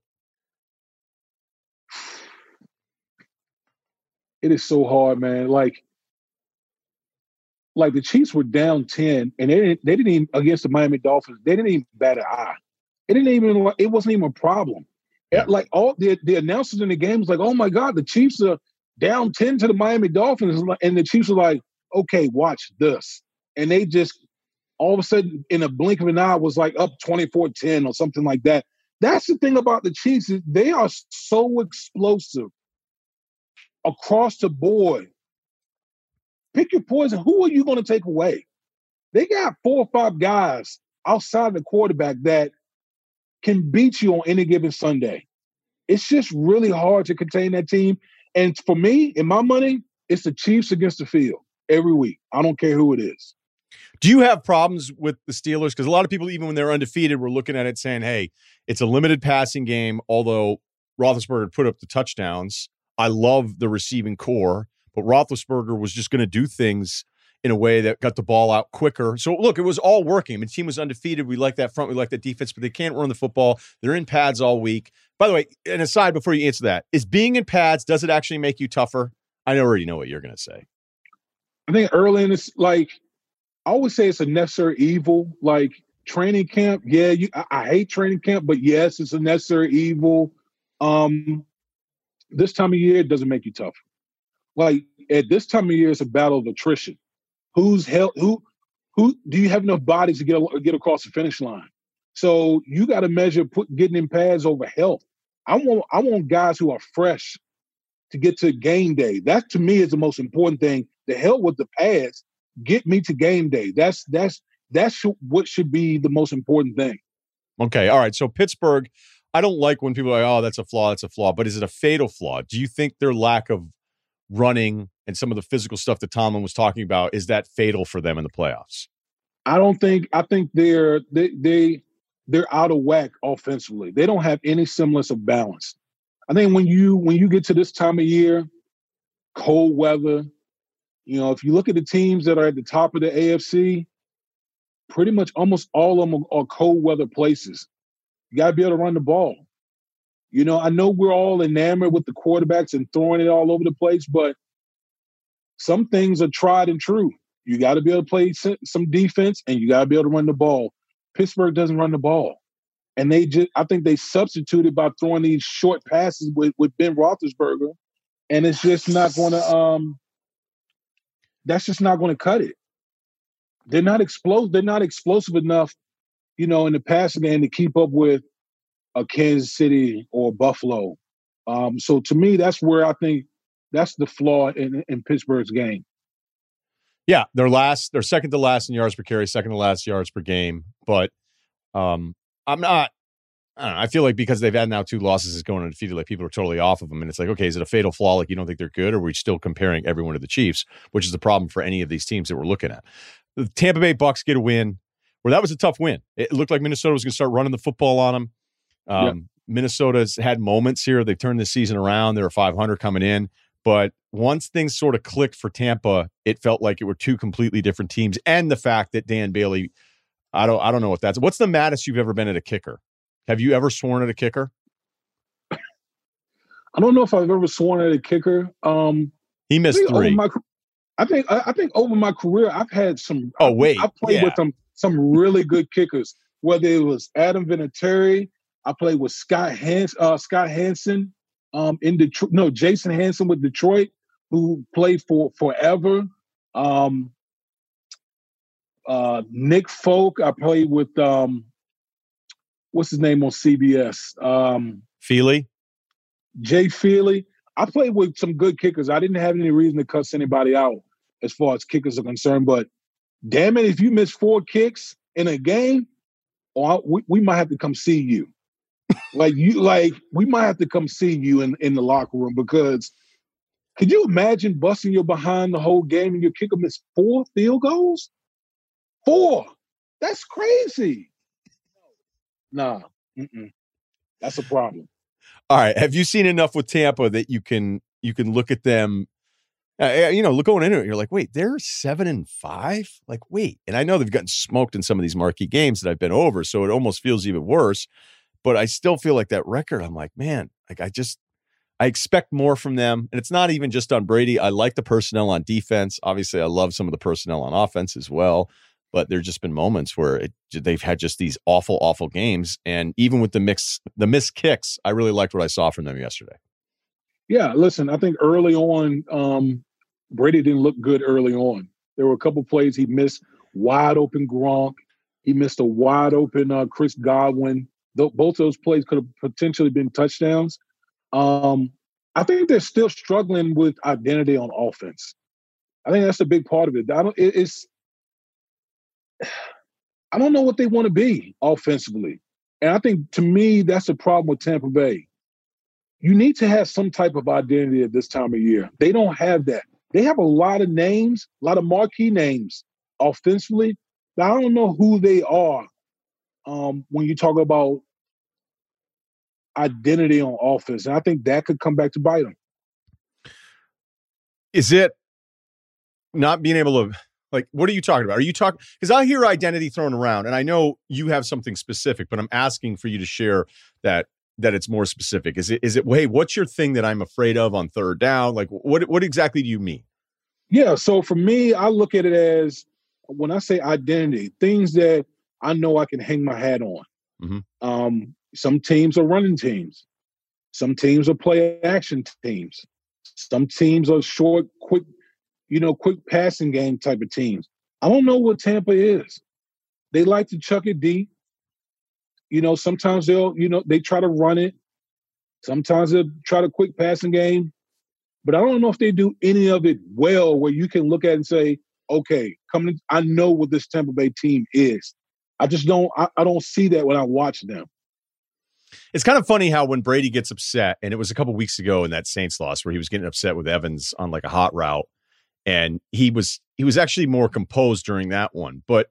It is so hard, man. Like, like the Chiefs were down ten, and they didn't. They didn't even against the Miami Dolphins. They didn't even bat an eye. It didn't even. It wasn't even a problem. Like all the the announcers in the game was like, "Oh my God, the Chiefs are down ten to the Miami Dolphins," and the Chiefs were like, "Okay, watch this," and they just all of a sudden, in a blink of an eye, was like up 24-10 or something like that. That's the thing about the Chiefs is they are so explosive across the board. Pick your poison. Who are you going to take away? They got four or five guys outside the quarterback that can beat you on any given Sunday. It's just really hard to contain that team. And for me, in my money, it's the Chiefs against the field every week. I don't care who it is. Do you have problems with the Steelers? Because a lot of people, even when they're undefeated, were looking at it saying, hey, it's a limited passing game, although Roethlisberger put up the touchdowns. I love the receiving corps, but Roethlisberger was just going to do things in a way that got the ball out quicker. So look, it was all working. I mean, the team was undefeated. We like that front. We like that defense, but they can't run the football. They're in pads all week. By the way, an aside before you answer that, is being in pads, does it actually make you tougher? I already know what you're going to say. I think early in this, like, I always say it's a necessary evil. Like training camp, yeah, you, I, I hate training camp, but yes, it's a necessary evil. Um, this time of year, it doesn't make you tougher. Like at this time of year, it's a battle of attrition. Who's held? Who? Who? Do you have enough bodies to get get across the finish line? So you got to measure put getting in pads over health. I want I want guys who are fresh to get to game day. That to me is the most important thing. The hell with the pads. Get me to game day. That's that's that's what should be the most important thing. Okay. All right. So Pittsburgh, I don't like when people are like, oh, that's a flaw, that's a flaw. But is it a fatal flaw? Do you think their lack of running and some of the physical stuff that Tomlin was talking about is that fatal for them in the playoffs? I don't think. I think they're they they they're out of whack offensively. They don't have any semblance of balance. I think when you when you get to this time of year, cold weather, you know, if you look at the teams that are at the top of the AFC, pretty much almost all of them are cold weather places. You got to be able to run the ball. You know, I know we're all enamored with the quarterbacks and throwing it all over the place, but some things are tried and true. You got to be able to play some defense and you got to be able to run the ball. Pittsburgh doesn't run the ball. And they just, I think they substituted by throwing these short passes with, with Ben Roethlisberger. And it's just not going to, um, that's just not going to cut it. They're not explosive. They're not explosive enough, you know, in the passing game to keep up with a Kansas City or Buffalo. Um, so to me, that's where I think that's the flaw in, in Pittsburgh's game. Yeah, they're last. They're second to last in yards per carry, second to last yards per game. But um, I'm not. I, know, I feel like because they've had now two losses is going undefeated, like people are totally off of them. And it's like, okay, is it a fatal flaw? Like you don't think they're good, or are we still comparing everyone to the Chiefs, which is the problem for any of these teams that we're looking at? The Tampa Bay Bucks get a win, where that was a tough win. It looked like Minnesota was going to start running the football on them. Um, yeah. Minnesota's had moments here. They've turned the season around. They were 500 coming in. But once things sort of clicked for Tampa, it felt like it were two completely different teams. And the fact that Dan Bailey, I don't, I don't know what that's. What's the maddest you've ever been at a kicker? Have you ever sworn at a kicker? I don't know if I've ever sworn at a kicker. Um, he missed three. My, I think I, think over my career I've had some. Oh wait, I, I played yeah. with some some really good kickers. Whether it was Adam Vinatieri, I played with Scott Hans, uh, Scott Hanson um, in Detroit. No, Jason Hanson with Detroit, who played for forever. Um, uh, Nick Folk, I played with. Um, what's his name on CBS? Um, Feely. Jay Feely. I played with some good kickers. I didn't have any reason to cuss anybody out as far as kickers are concerned. But damn it, if you miss four kicks in a game, or we, we might have to come see you like you like we might have to come see you in in the locker room because could you imagine busting your behind the whole game and your kicker missed four field goals? Four. That's crazy. Nah, mm-mm. that's a problem. All right. Have you seen enough with Tampa that you can you can look at them? Uh, you know, look going into it, you're like, wait, they're seven and five. Like, wait, and I know they've gotten smoked in some of these marquee games that I've been over, so it almost feels even worse. But I still feel like that record. I'm like, man, like I just I expect more from them. And it's not even just on Brady. I like the personnel on defense. Obviously, I love some of the personnel on offense as well. But there's just been moments where it, they've had just these awful, awful games. And even with the mix, the missed kicks, I really liked what I saw from them yesterday. Yeah, listen, I think early on, um, Brady didn't look good early on. There were a couple plays he missed wide open Gronk. He missed a wide open uh, Chris Godwin both of those plays could have potentially been touchdowns. Um, I think they're still struggling with identity on offense. I think that's a big part of it. I don't. It, it's. I don't know what they want to be offensively, and I think to me that's a problem with Tampa Bay. You need to have some type of identity at this time of year. They don't have that. They have a lot of names, a lot of marquee names offensively, I don't know who they are um, when you talk about identity on offense. And I think that could come back to bite them. Is it not being able to Like, what are you talking about? Are you talking? Because I hear identity thrown around, and I know you have something specific, but I'm asking for you to share that that it's more specific. Is it is it? Hey, what's your thing that I'm afraid of on third down? Like, what what exactly do you mean? Yeah. So for me, I look at it as when I say identity, things that I know I can hang my hat on. Mm-hmm. Um, some teams are running teams. Some teams are play action teams. Some teams are short, quick, you know, quick passing game type of teams. I don't know what Tampa is. They like to chuck it deep. You know, sometimes they'll, you know, they try to run it. Sometimes they'll try to quick passing game. But I don't know if they do any of it well where you can look at and say, okay, coming, I know what this Tampa Bay team is. I just don't, I, I don't see that when I watch them. It's kind of funny how when Brady gets upset, and it was a couple weeks ago in that Saints loss where he was getting upset with Evans on like a hot route, and he was he was actually more composed during that one. But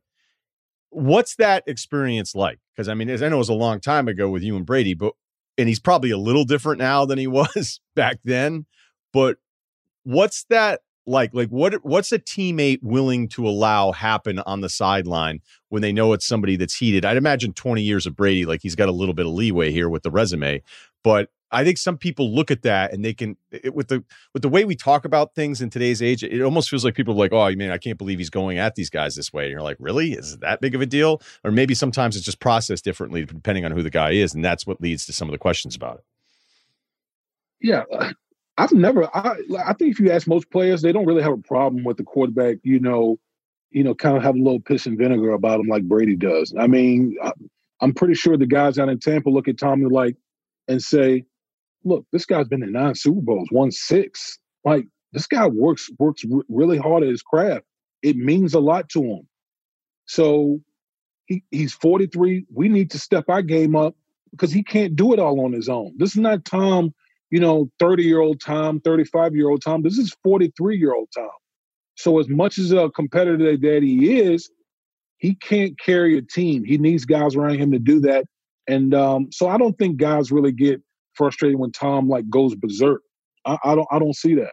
what's that experience like? Because I mean, as I know it was a long time ago with you and Brady, but and he's probably a little different now than he was back then. But what's that like like what what's a teammate willing to allow happen on the sideline when they know it's somebody that's heated? I'd imagine 20 years of brady like he's got a little bit of leeway here with the resume but i think some people look at that and they can it, with the with the way we talk about things in today's age it almost feels like people are like oh I mean i can't believe he's going at these guys this way. And you're like really? Is that big of a deal? Or maybe sometimes it's just processed differently depending on who the guy is and that's what leads to some of the questions about it. Yeah uh, I've never. I I think if you ask most players, they don't really have a problem with the quarterback. You know, you know, kind of have a little piss and vinegar about him like Brady does. I mean, I, I'm pretty sure the guys out in Tampa look at Tommy like and say, "Look, this guy's been in nine Super Bowls, won six. Like this guy works works r- really hard at his craft. It means a lot to him. So he, he's 43. We need to step our game up because he can't do it all on his own. This is not Tom you know, 30 year old Tom, 35 year old Tom. This is 43 year old Tom. So, as much as a competitor that he is, he can't carry a team. He needs guys around him to do that. And um, so, I don't think guys really get frustrated when Tom like goes berserk. I, I don't. I don't see that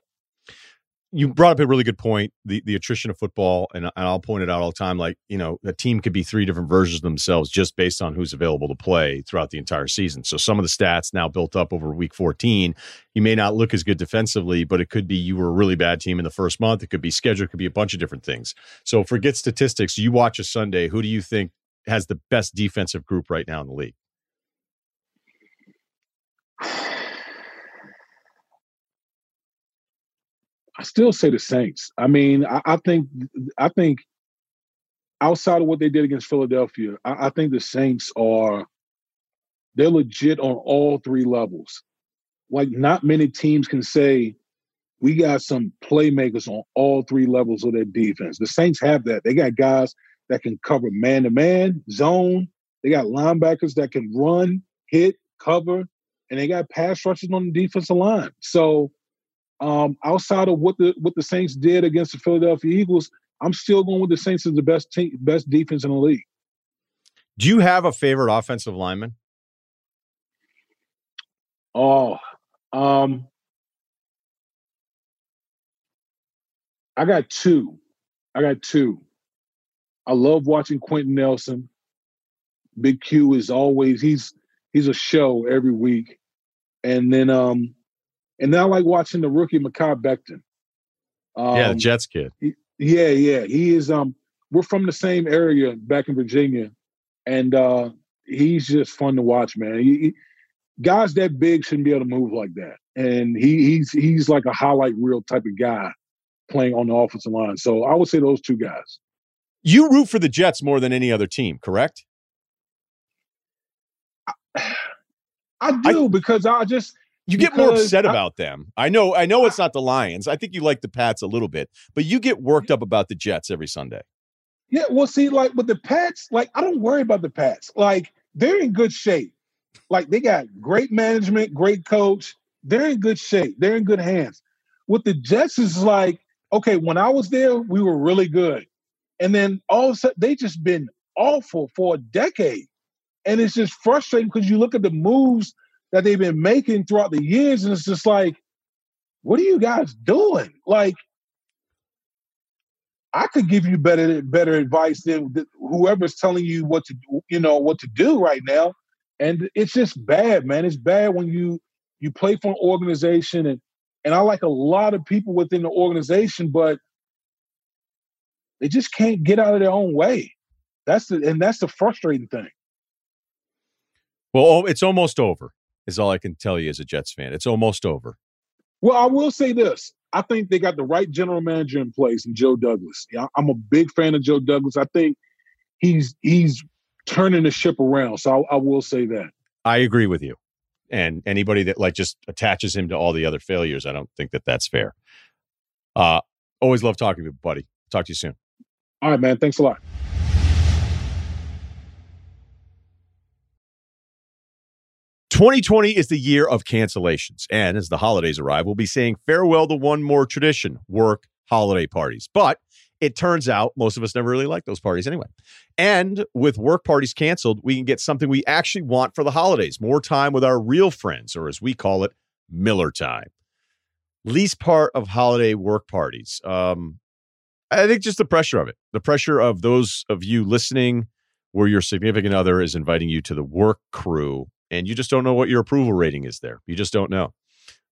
you brought up a really good point the the attrition of football and, and i'll point it out all the time like you know a team could be three different versions of themselves just based on who's available to play throughout the entire season. So some of the stats now built up over week 14 you may not look as good defensively but it could be you were a really bad team in the first month. It could be schedule it could be a bunch of different things. So forget statistics you watch a sunday who do you think has the best defensive group right now in the league I still say the Saints. I mean, I, I think I think outside of what they did against Philadelphia, I, I, think the Saints are they're legit on all three levels. Like not many teams can say we got some playmakers on all three levels of their defense. The Saints have that. They got guys that can cover man to man, zone. They got linebackers that can run, hit, cover, and they got pass rushers on the defensive line. So um, outside of what the what the Saints did against the Philadelphia Eagles, I'm still going with the Saints as the best team, best defense in the league. Do you have a favorite offensive lineman? Oh, um, I got two. I got two. I love watching Quenton Nelson. Big Q is always he's he's a show every week. And then um and now I like watching the rookie Mekhi Becton. Um, yeah, the Jets kid. He, yeah, yeah. He is um we're from the same area back in Virginia. And uh he's just fun to watch, man. He, he, guys that big shouldn't be able to move like that. And he he's he's like a highlight reel type of guy playing on the offensive line. So I would say those two guys. You root for the Jets more than any other team, correct? I, I do I, because I just you get more upset I, about them. I know. I know it's not the Lions. I think you like the Pats a little bit, but you get worked up about the Jets every Sunday. Yeah, well, see, like with the Pats, like I don't worry about the Pats. Like they're in good shape. Like they got great management, great coach. They're in good shape. They're in good hands. With the Jets, is like okay. When I was there, we were really good, and then all of a sudden they just been awful for a decade, and it's just frustrating because you look at the moves that they've been making throughout the years, and it's just like, what are you guys doing? Like, I could give you better better advice than whoever's telling you what to you know what to do right now. And it's just bad, man. It's bad when you you play for an organization and and I like a lot of people within the organization, but they just can't get out of their own way. That's the and that's the frustrating thing. Well, it's almost over. Is all I can tell you as a Jets fan. It's almost over. Well, I will say this. I think they got the right general manager in place in Joe Douglas. I'm a big fan of Joe Douglas. I think he's he's turning the ship around. So I, I will say that. I agree with you. And anybody that like just attaches him to all the other failures, I don't think that that's fair. Uh, always love talking to you, buddy. Talk to you soon. All right, man. Thanks a lot. 2020 is the year of cancellations. And as the holidays arrive, we'll be saying farewell to one more tradition work holiday parties. But it turns out most of us never really like those parties anyway. And with work parties canceled, we can get something we actually want for the holidays more time with our real friends, or as we call it, Miller time. Least part of holiday work parties. Um, I think just the pressure of it, the pressure of those of you listening where your significant other is inviting you to the work crew and you just don't know what your approval rating is there. You just don't know.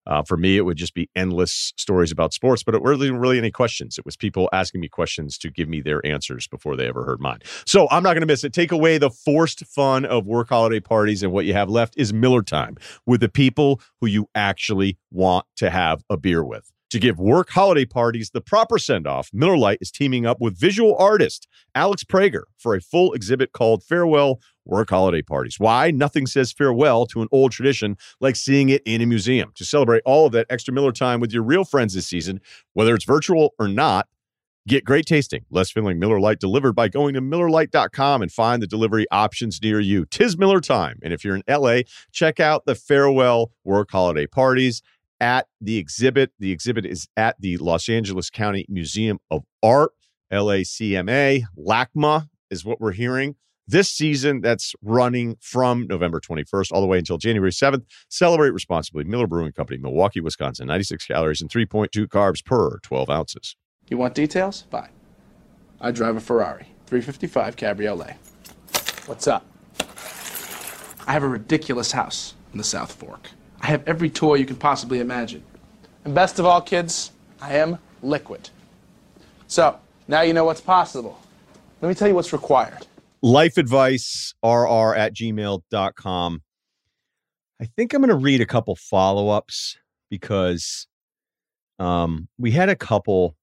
Uh, for me, it would just be endless stories about sports, but it wasn't really any questions. It was people asking me questions to give me their answers before they ever heard mine. So I'm not going to miss it. Take away the forced fun of work holiday parties, and what you have left is Miller time with the people who you actually want to have a beer with. To give work holiday parties the proper send off, Miller Lite is teaming up with visual artist Alex Prager for a full exhibit called Farewell Work Holiday Parties. Why? Nothing says farewell to an old tradition like seeing it in a museum. To celebrate all of that extra Miller time with your real friends this season, whether it's virtual or not, Get great tasting, less filling Miller Lite delivered by going to MillerLite.com and find the delivery options near you. Tis Miller time. And if you're in LA, check out the Farewell Work Holiday Parties at the exhibit. The exhibit is at the Los Angeles County Museum of Art, LACMA. LACMA is what we're hearing. This season that's running from November 21st all the way until January 7th. Celebrate responsibly. Miller Brewing Company, Milwaukee, Wisconsin. 96 calories and 3.2 carbs per 12 ounces. You want details? Fine. I drive a Ferrari 355 Cabriolet. What's up? I have a ridiculous house in the South Fork. I have every toy you can possibly imagine. And best of all, kids, I am liquid. So, now you know what's possible. Let me tell you what's required. Life advice, rr at gmail.com. I think I'm going to read a couple follow ups because um, we had a couple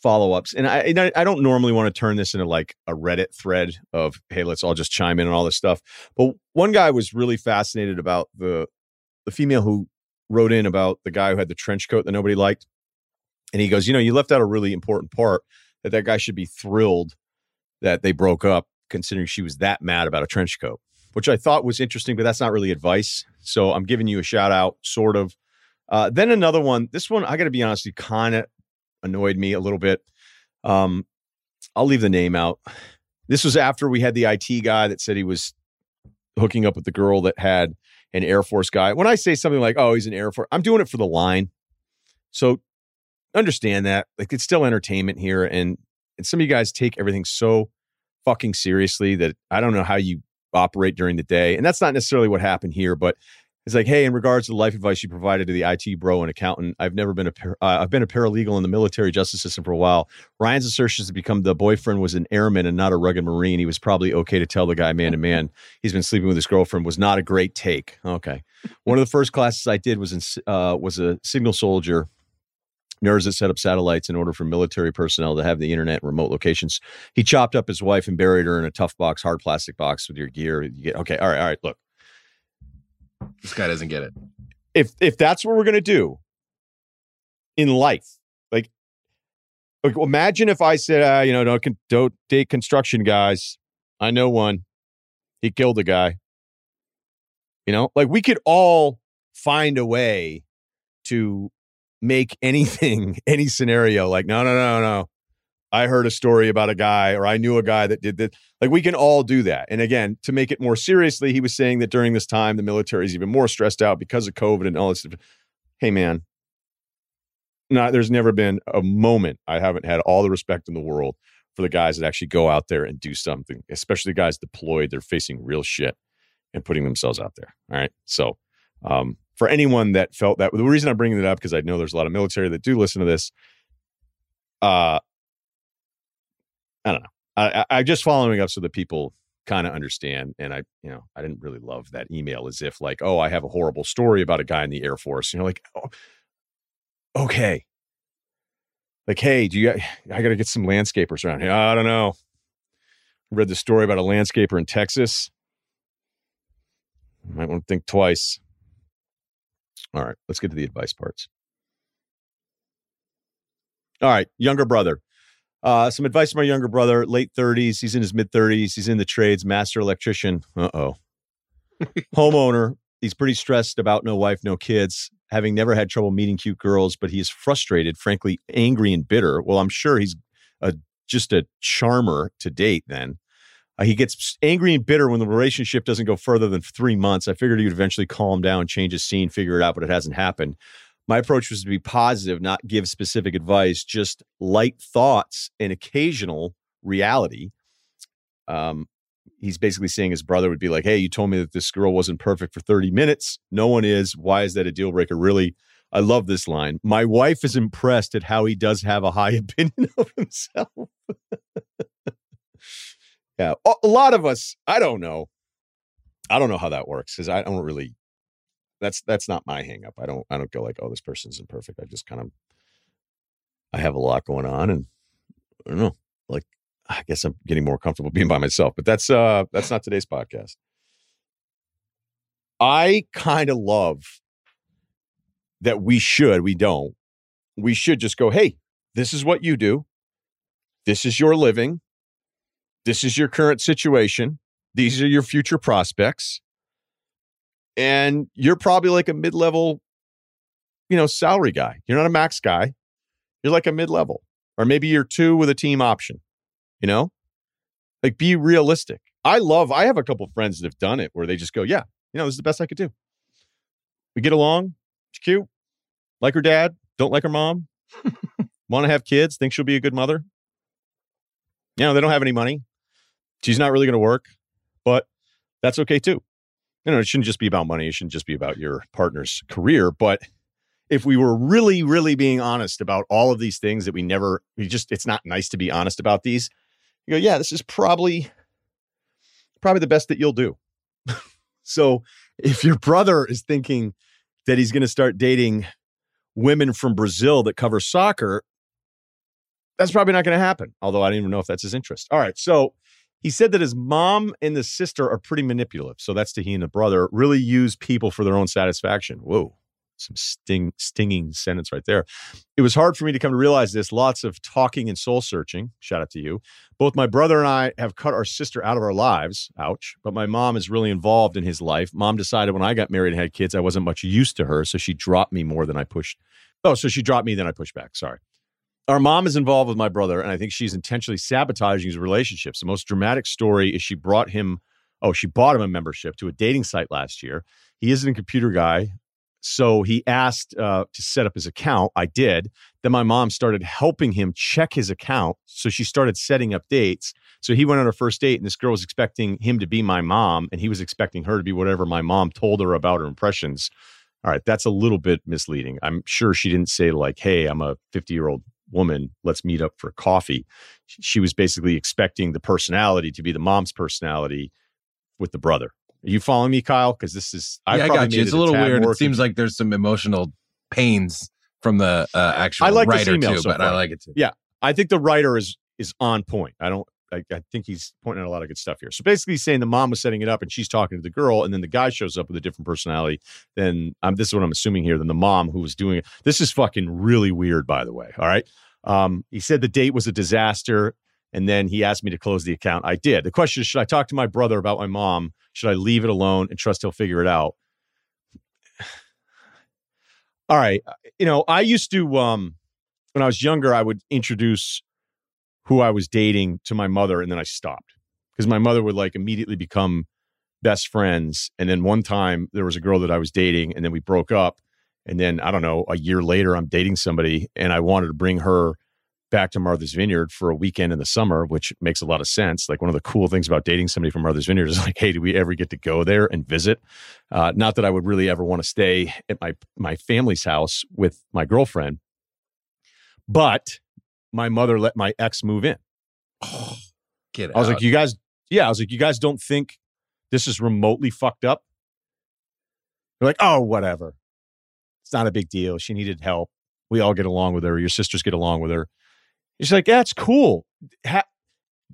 follow ups, and I I don't normally want to turn this into like a Reddit thread of hey, let's all just chime in on all this stuff. But one guy was really fascinated about the the female who wrote in about the guy who had the trench coat that nobody liked, and he goes, you know, you left out a really important part that that guy should be thrilled that they broke up, considering she was that mad about a trench coat, which I thought was interesting, but that's not really advice. So I'm giving you a shout out, sort of. Uh, then another one. This one, I got to be honest, kind of annoyed me a little bit. Um, I'll leave the name out. This was after we had the IT guy that said he was hooking up with the girl that had an Air Force guy. When I say something like, "Oh, he's an Air Force," I'm doing it for the line. So understand that. Like it's still entertainment here, and and some of you guys take everything so fucking seriously that I don't know how you operate during the day. And that's not necessarily what happened here, but it's like, hey, in regards to the life advice you provided to the IT bro and accountant, I've never been a par- uh, I've been a paralegal in the military justice system for a while. Ryen's assertions to become the boyfriend was an airman and not a rugged marine. He was probably okay to tell the guy man to man he's been sleeping with his girlfriend was not a great take. Okay, one of the first classes I did was in uh, was a signal soldier. Nerds that set up satellites in order for military personnel to have the internet in remote locations. He chopped up his wife and buried her in a tough box, hard plastic box with your gear. You get, okay, all right, all right. Look, this guy doesn't get it. If if that's what we're gonna do in life, like, like imagine if I said, uh, you know, don't don't date construction guys. I know one. He killed a guy. You know, like we could all find a way to make anything, any scenario like, no, no, no, no. I heard a story about a guy or I knew a guy that did that. Like we can all do that. And again, to make it more seriously, he was saying that during this time, the military is even more stressed out because of COVID and all this. Hey, man, not there's never been a moment I haven't had all the respect in the world for the guys that actually go out there and do something, especially guys deployed. They're facing real shit and putting themselves out there. All right. So, um, for anyone that felt that, the reason I'm bringing it up because I know there's a lot of military that do listen to this. Uh, I don't know. I, I, am just following up so that people kind of understand. And I, you know, I didn't really love that email as if like, oh, I have a horrible story about a guy in the Air Force. You know, like, oh, okay. Like, hey, do you? I got to get some landscapers around here. I don't know. read the story about a landscaper in Texas. Might want to think twice. All right, let's get to the advice parts. All right, younger brother. Uh, some advice from my younger brother, late 30s. He's in his mid 30s. He's in the trades, master electrician. Uh oh. Homeowner. He's pretty stressed about no wife, no kids, having never had trouble meeting cute girls, but he is frustrated, frankly, angry and bitter. Well, I'm sure he's a, just a charmer to date then. Uh, he gets angry and bitter when the relationship doesn't go further than three months. I figured he would eventually calm down, change his scene, figure it out, but it hasn't happened my approach was to be positive, not give specific advice, just light thoughts and occasional reality. Um, he's basically saying his brother would be like, Hey, you told me that this girl wasn't perfect for 30 minutes. No one is. Why is that a deal breaker? Really, I love this line. My wife is impressed at how he does have a high opinion of himself. yeah. A lot of us, I don't know. I don't know how that works because I don't really that's that's not my hangup. I don't I don't go like, oh, this person's imperfect. I just kind of I have a lot going on and I don't know. Like I guess I'm getting more comfortable being by myself. But that's uh that's not today's podcast. I kind of love that we should, we don't. We should just go, hey, this is what you do. This is your living. This is your current situation. These are your future prospects. And you're probably like a mid-level you know salary guy. You're not a max guy. You're like a mid-level. Or maybe you're two with a team option you know? Like be realistic. I love i have a couple friends that have done it where they just go yeah you know this is the best i could do. We get along. She's cute. Like her dad. Don't like her mom. Want to have kids. Think she'll be a good mother. You know they don't have any money she's not really going to work but that's okay too you know, it shouldn't just be about money. It shouldn't just be about your partner's career. But if we were really, really being honest about all of these things that we never, we just, it's not nice to be honest about these. You go, yeah, this is probably, probably the best that you'll do. so if your brother is thinking that he's going to start dating women from Brazil that cover soccer, that's probably not going to happen. Although I don't even know if that's his interest. All right. So he said that his mom and the sister are pretty manipulative. So that's to he and the brother really use people for their own satisfaction. Whoa, some sting, stinging sentence right there. It was hard for me to come to realize this. Lots of talking and soul searching. Shout out to you. Both my brother and I have cut our sister out of our lives. Ouch. But my mom is really involved in his life. Mom decided when I got married and had kids, I wasn't much used to her. So she dropped me more than I pushed. Oh, so she dropped me, then I pushed back. Sorry our mom is involved with my brother, and I think she's intentionally sabotaging his relationships. The most dramatic story is she brought him, oh, she bought him a membership to a dating site last year. He isn't a computer guy. So he asked uh, to set up his account. I did. Then my mom started helping him check his account. So she started setting up dates. So he went on a first date, and this girl was expecting him to be my mom, and he was expecting her to be whatever my mom told her about her impressions. All right, that's a little bit misleading. I'm sure she didn't say, like, hey, I'm a 50 year old woman, let's meet up for coffee. She was basically expecting the personality to be the mom's personality with the brother. Are you following me, Kyle? Because this is I, yeah, I got you. It's it a little weird. It seems like there's some emotional pains from the uh, actual I like writer too, so but far. I like it too. Yeah, I think the writer is is on point. I don't. I, I, think he's pointing out a lot of good stuff here. So basically, he's saying the mom was setting it up and she's talking to the girl, and then the guy shows up with a different personality. Then um, this is what I'm assuming here. than the mom who was doing it. This is fucking really weird, by the way. All right. Um, he said the date was a disaster, and then he asked me to close the account. I did. The question is, should I talk to my brother about my mom? Should I leave it alone and trust he'll figure it out? All right. You know, I used to um, when I was younger, I would introduce who I was dating to my mother, and then I stopped because my mother would like immediately become best friends. And then one time there was a girl that I was dating, and then we broke up. And then I don't know, a year later, I'm dating somebody and I wanted to bring her back to Martha's Vineyard for a weekend in the summer, which makes a lot of sense. Like one of the cool things about dating somebody from Martha's Vineyard is like, hey, do we ever get to go there and visit? Uh, not that I would really ever want to stay at my my family's house with my girlfriend, but my mother let my ex move in. Oh, get I was like, you guys, yeah, I was like, you guys don't think this is remotely fucked up? They're like, oh, whatever. It's not a big deal. She needed help. We all get along with her. Your sisters get along with her. She's like, yeah, cool. Ha-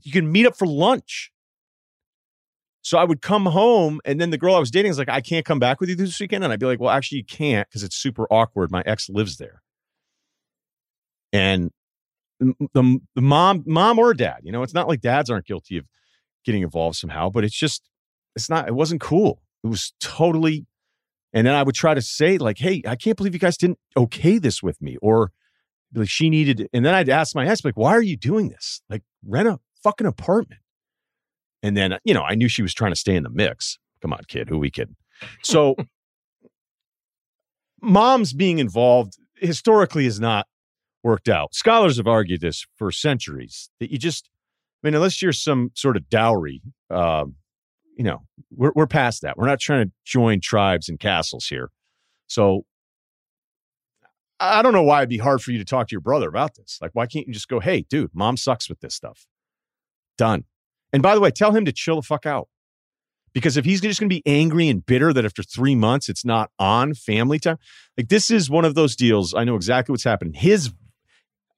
you can meet up for lunch. So I would come home, and then the girl I was dating was like, I can't come back with you this weekend. And I'd be like, well, actually, you can't because it's super awkward. My ex lives there. And the, the mom, mom or dad, you know, it's not like dads aren't guilty of getting involved somehow, but it's just, it's not, it wasn't cool. It was totally, and then I would try to say, like, hey, I can't believe you guys didn't okay this with me. Or like she needed, and then I'd ask my ex, like, why are you doing this? Like, rent a fucking apartment. And then, you know, I knew she was trying to stay in the mix. Come on, kid, who we kidding? So, moms being involved historically is not worked out. Scholars have argued this for centuries that you just, I mean, unless you're some sort of dowry, um, you know, we're, we're past that. We're not trying to join tribes and castles here. So I don't know why it'd be hard for you to talk to your brother about this. Like, why can't you just go, hey, dude, mom sucks with this stuff? Done. And by the way, tell him to chill the fuck out. Because if he's just going to be angry and bitter that after three months it's not on family time, like this is one of those deals. I know exactly what's happening. His,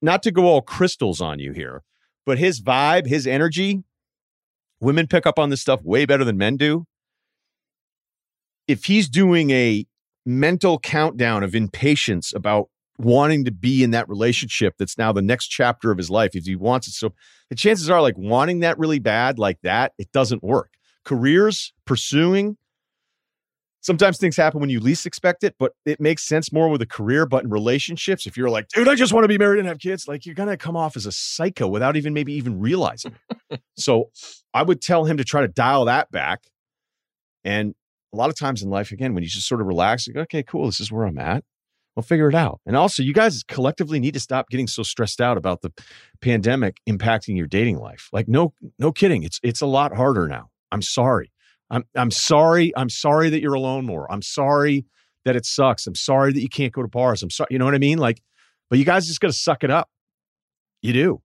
not to go all crystals on you here, but his vibe, his energy, women pick up on this stuff way better than men do. If he's doing a mental countdown of impatience about wanting to be in that relationship that's now the next chapter of his life if he wants it so the chances are like wanting that really bad like that it doesn't work careers pursuing sometimes things happen when you least expect it but it makes sense more with a career but in relationships if you're like dude i just want to be married and have kids like you're gonna come off as a psycho without even maybe even realizing it so i would tell him to try to dial that back and a lot of times in life again when you just sort of relax like, okay cool this is where i'm at We'll figure it out. And also, you guys collectively need to stop getting so stressed out about the pandemic impacting your dating life. Like, no, no kidding. It's it's a lot harder now. I'm sorry. I'm I'm sorry. I'm sorry that you're alone more. I'm sorry that it sucks. I'm sorry that you can't go to bars. I'm sorry. You know what I mean? Like, but you guys just got to suck it up. You do.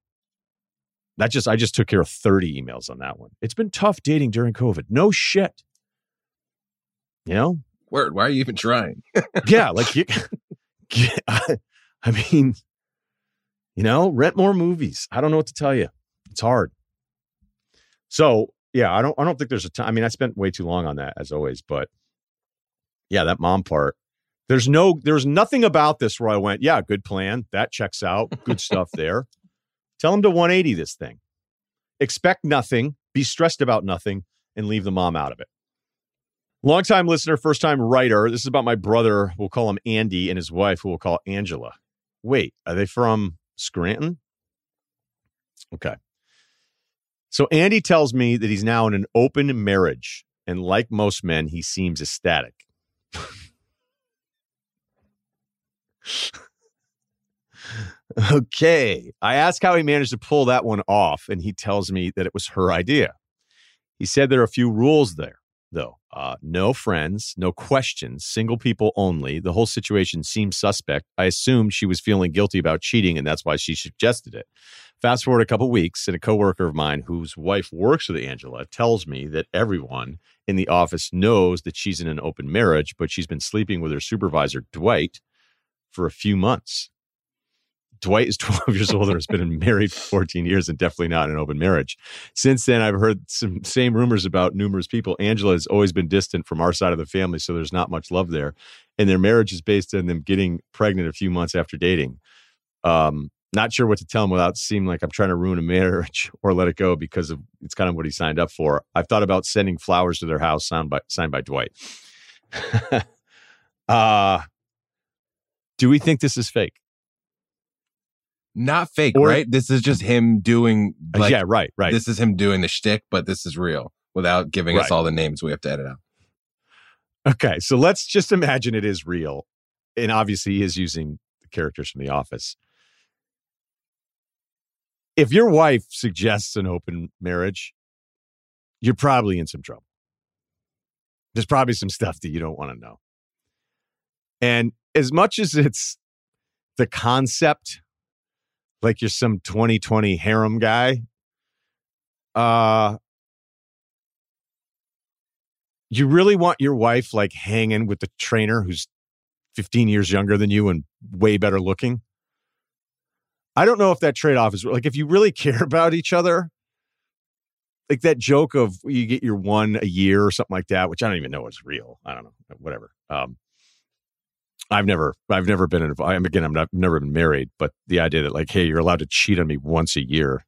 That just I just took care of 30 emails on that one. It's been tough dating during COVID. No shit. You know? Word. Why are you even trying? yeah, like you I, I mean, you know, rent more movies. I don't know what to tell you. It's hard. So yeah, I don't I don't think there's a time. I mean, I spent way too long on that as always, but yeah, that mom part. There's no there's nothing about this where I went, yeah, good plan. That checks out. Good stuff there. Tell him to 180 this thing. Expect nothing, be stressed about nothing, and leave the mom out of it. Longtime listener, first time writer. This is about my brother. We'll call him Andy and his wife, who we'll call Angela. Wait, are they from Scranton? Okay. So Andy tells me that he's now in an open marriage. And like most men, he seems ecstatic. okay. I ask how he managed to pull that one off, and he tells me that it was her idea. He said there are a few rules there though. Uh, no friends, no questions, single people only. The whole situation seemed suspect. I assumed she was feeling guilty about cheating, and that's why she suggested it. Fast forward a couple weeks, and a coworker of mine whose wife works with Angela tells me that everyone in the office knows that she's in an open marriage, but she's been sleeping with her supervisor, Dwight, for a few months. Dwight is 12 years older, has been married for 14 years and definitely not in an open marriage. Since then, I've heard some same rumors about numerous people. Angela has always been distant from our side of the family, so there's not much love there. And their marriage is based on them getting pregnant a few months after dating. Um, not sure what to tell him without seeming like I'm trying to ruin a marriage or let it go because of it's kind of what he signed up for. I've thought about sending flowers to their house signed by signed by Dwight. uh do we think this is fake? not fake, or, right? This is just him doing. Uh, like, yeah, right, right. This is him doing the shtick, but this is real without giving right. us all the names we have to edit out. Okay, so let's just imagine it is real. and obviously he is using the characters from The Office. If your wife suggests an open marriage, you're probably in some trouble. There's probably some stuff that you don't want to know. And as much as it's the concept, like you're some 2020 harem guy, uh, you really want your wife like hanging with the trainer who's 15 years younger than you and way better looking? I don't know if that trade off is like if you really care about each other, like that joke of you get your one a year or something like that, which I don't even know is real. I don't know, whatever. Um, I've never, I've never been in. I'm again, I'm not, never been married, but the idea that like, hey, you're allowed to cheat on me once a year,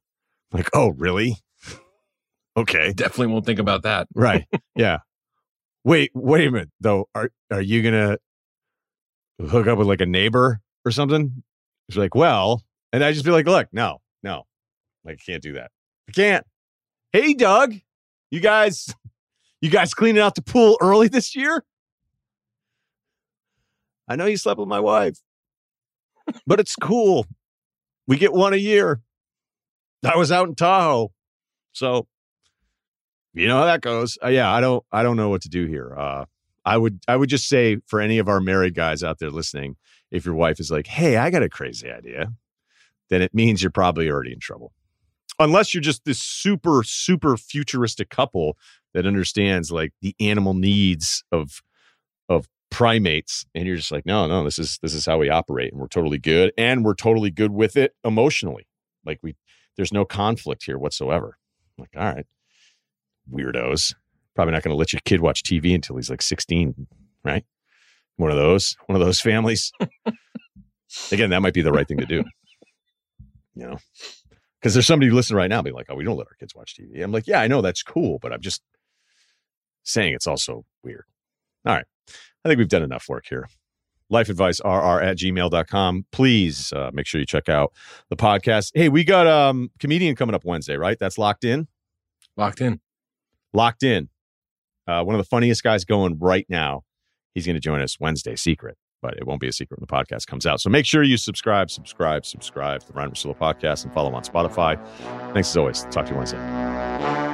like, oh, really? okay, definitely won't think about that. right? Yeah. Wait, wait a minute though. Are are you gonna hook up with like a neighbor or something? It's like, well, and I just be like, look, no, no, like I can't do that. I can't. Hey, Doug, you guys, you guys cleaning out the pool early this year? I know you slept with my wife, but it's cool. We get one a year. I was out in Tahoe. So you know how that goes. Uh, yeah, I don't I don't know what to do here. Uh I would I would just say for any of our married guys out there listening, if your wife is like, "Hey, I got a crazy idea," then it means you're probably already in trouble. Unless you're just this super super futuristic couple that understands like the animal needs of of primates and you're just like no no this is this is how we operate and we're totally good and we're totally good with it emotionally. Like we there's no conflict here whatsoever. I'm like all right weirdos. Probably not going to let your kid watch tv until he's like 16 right? One of those one of those families. Again that might be the right thing to do you know because there's somebody listening right now being like oh we don't let our kids watch tv i'm like yeah i know that's cool but i'm just saying it's also weird all right I think we've done enough work here. Lifeadvicerr at gmail.com. Please uh, make sure you check out the podcast. Hey, we got um comedian coming up Wednesday, right? That's locked in. Locked in. Locked in. Uh, one of the funniest guys going right now. He's going to join us Wednesday, secret, but it won't be a secret when the podcast comes out. So make sure you subscribe, subscribe, subscribe to the Ryen Russillo podcast and follow on Spotify. Thanks as always. Talk to you Wednesday.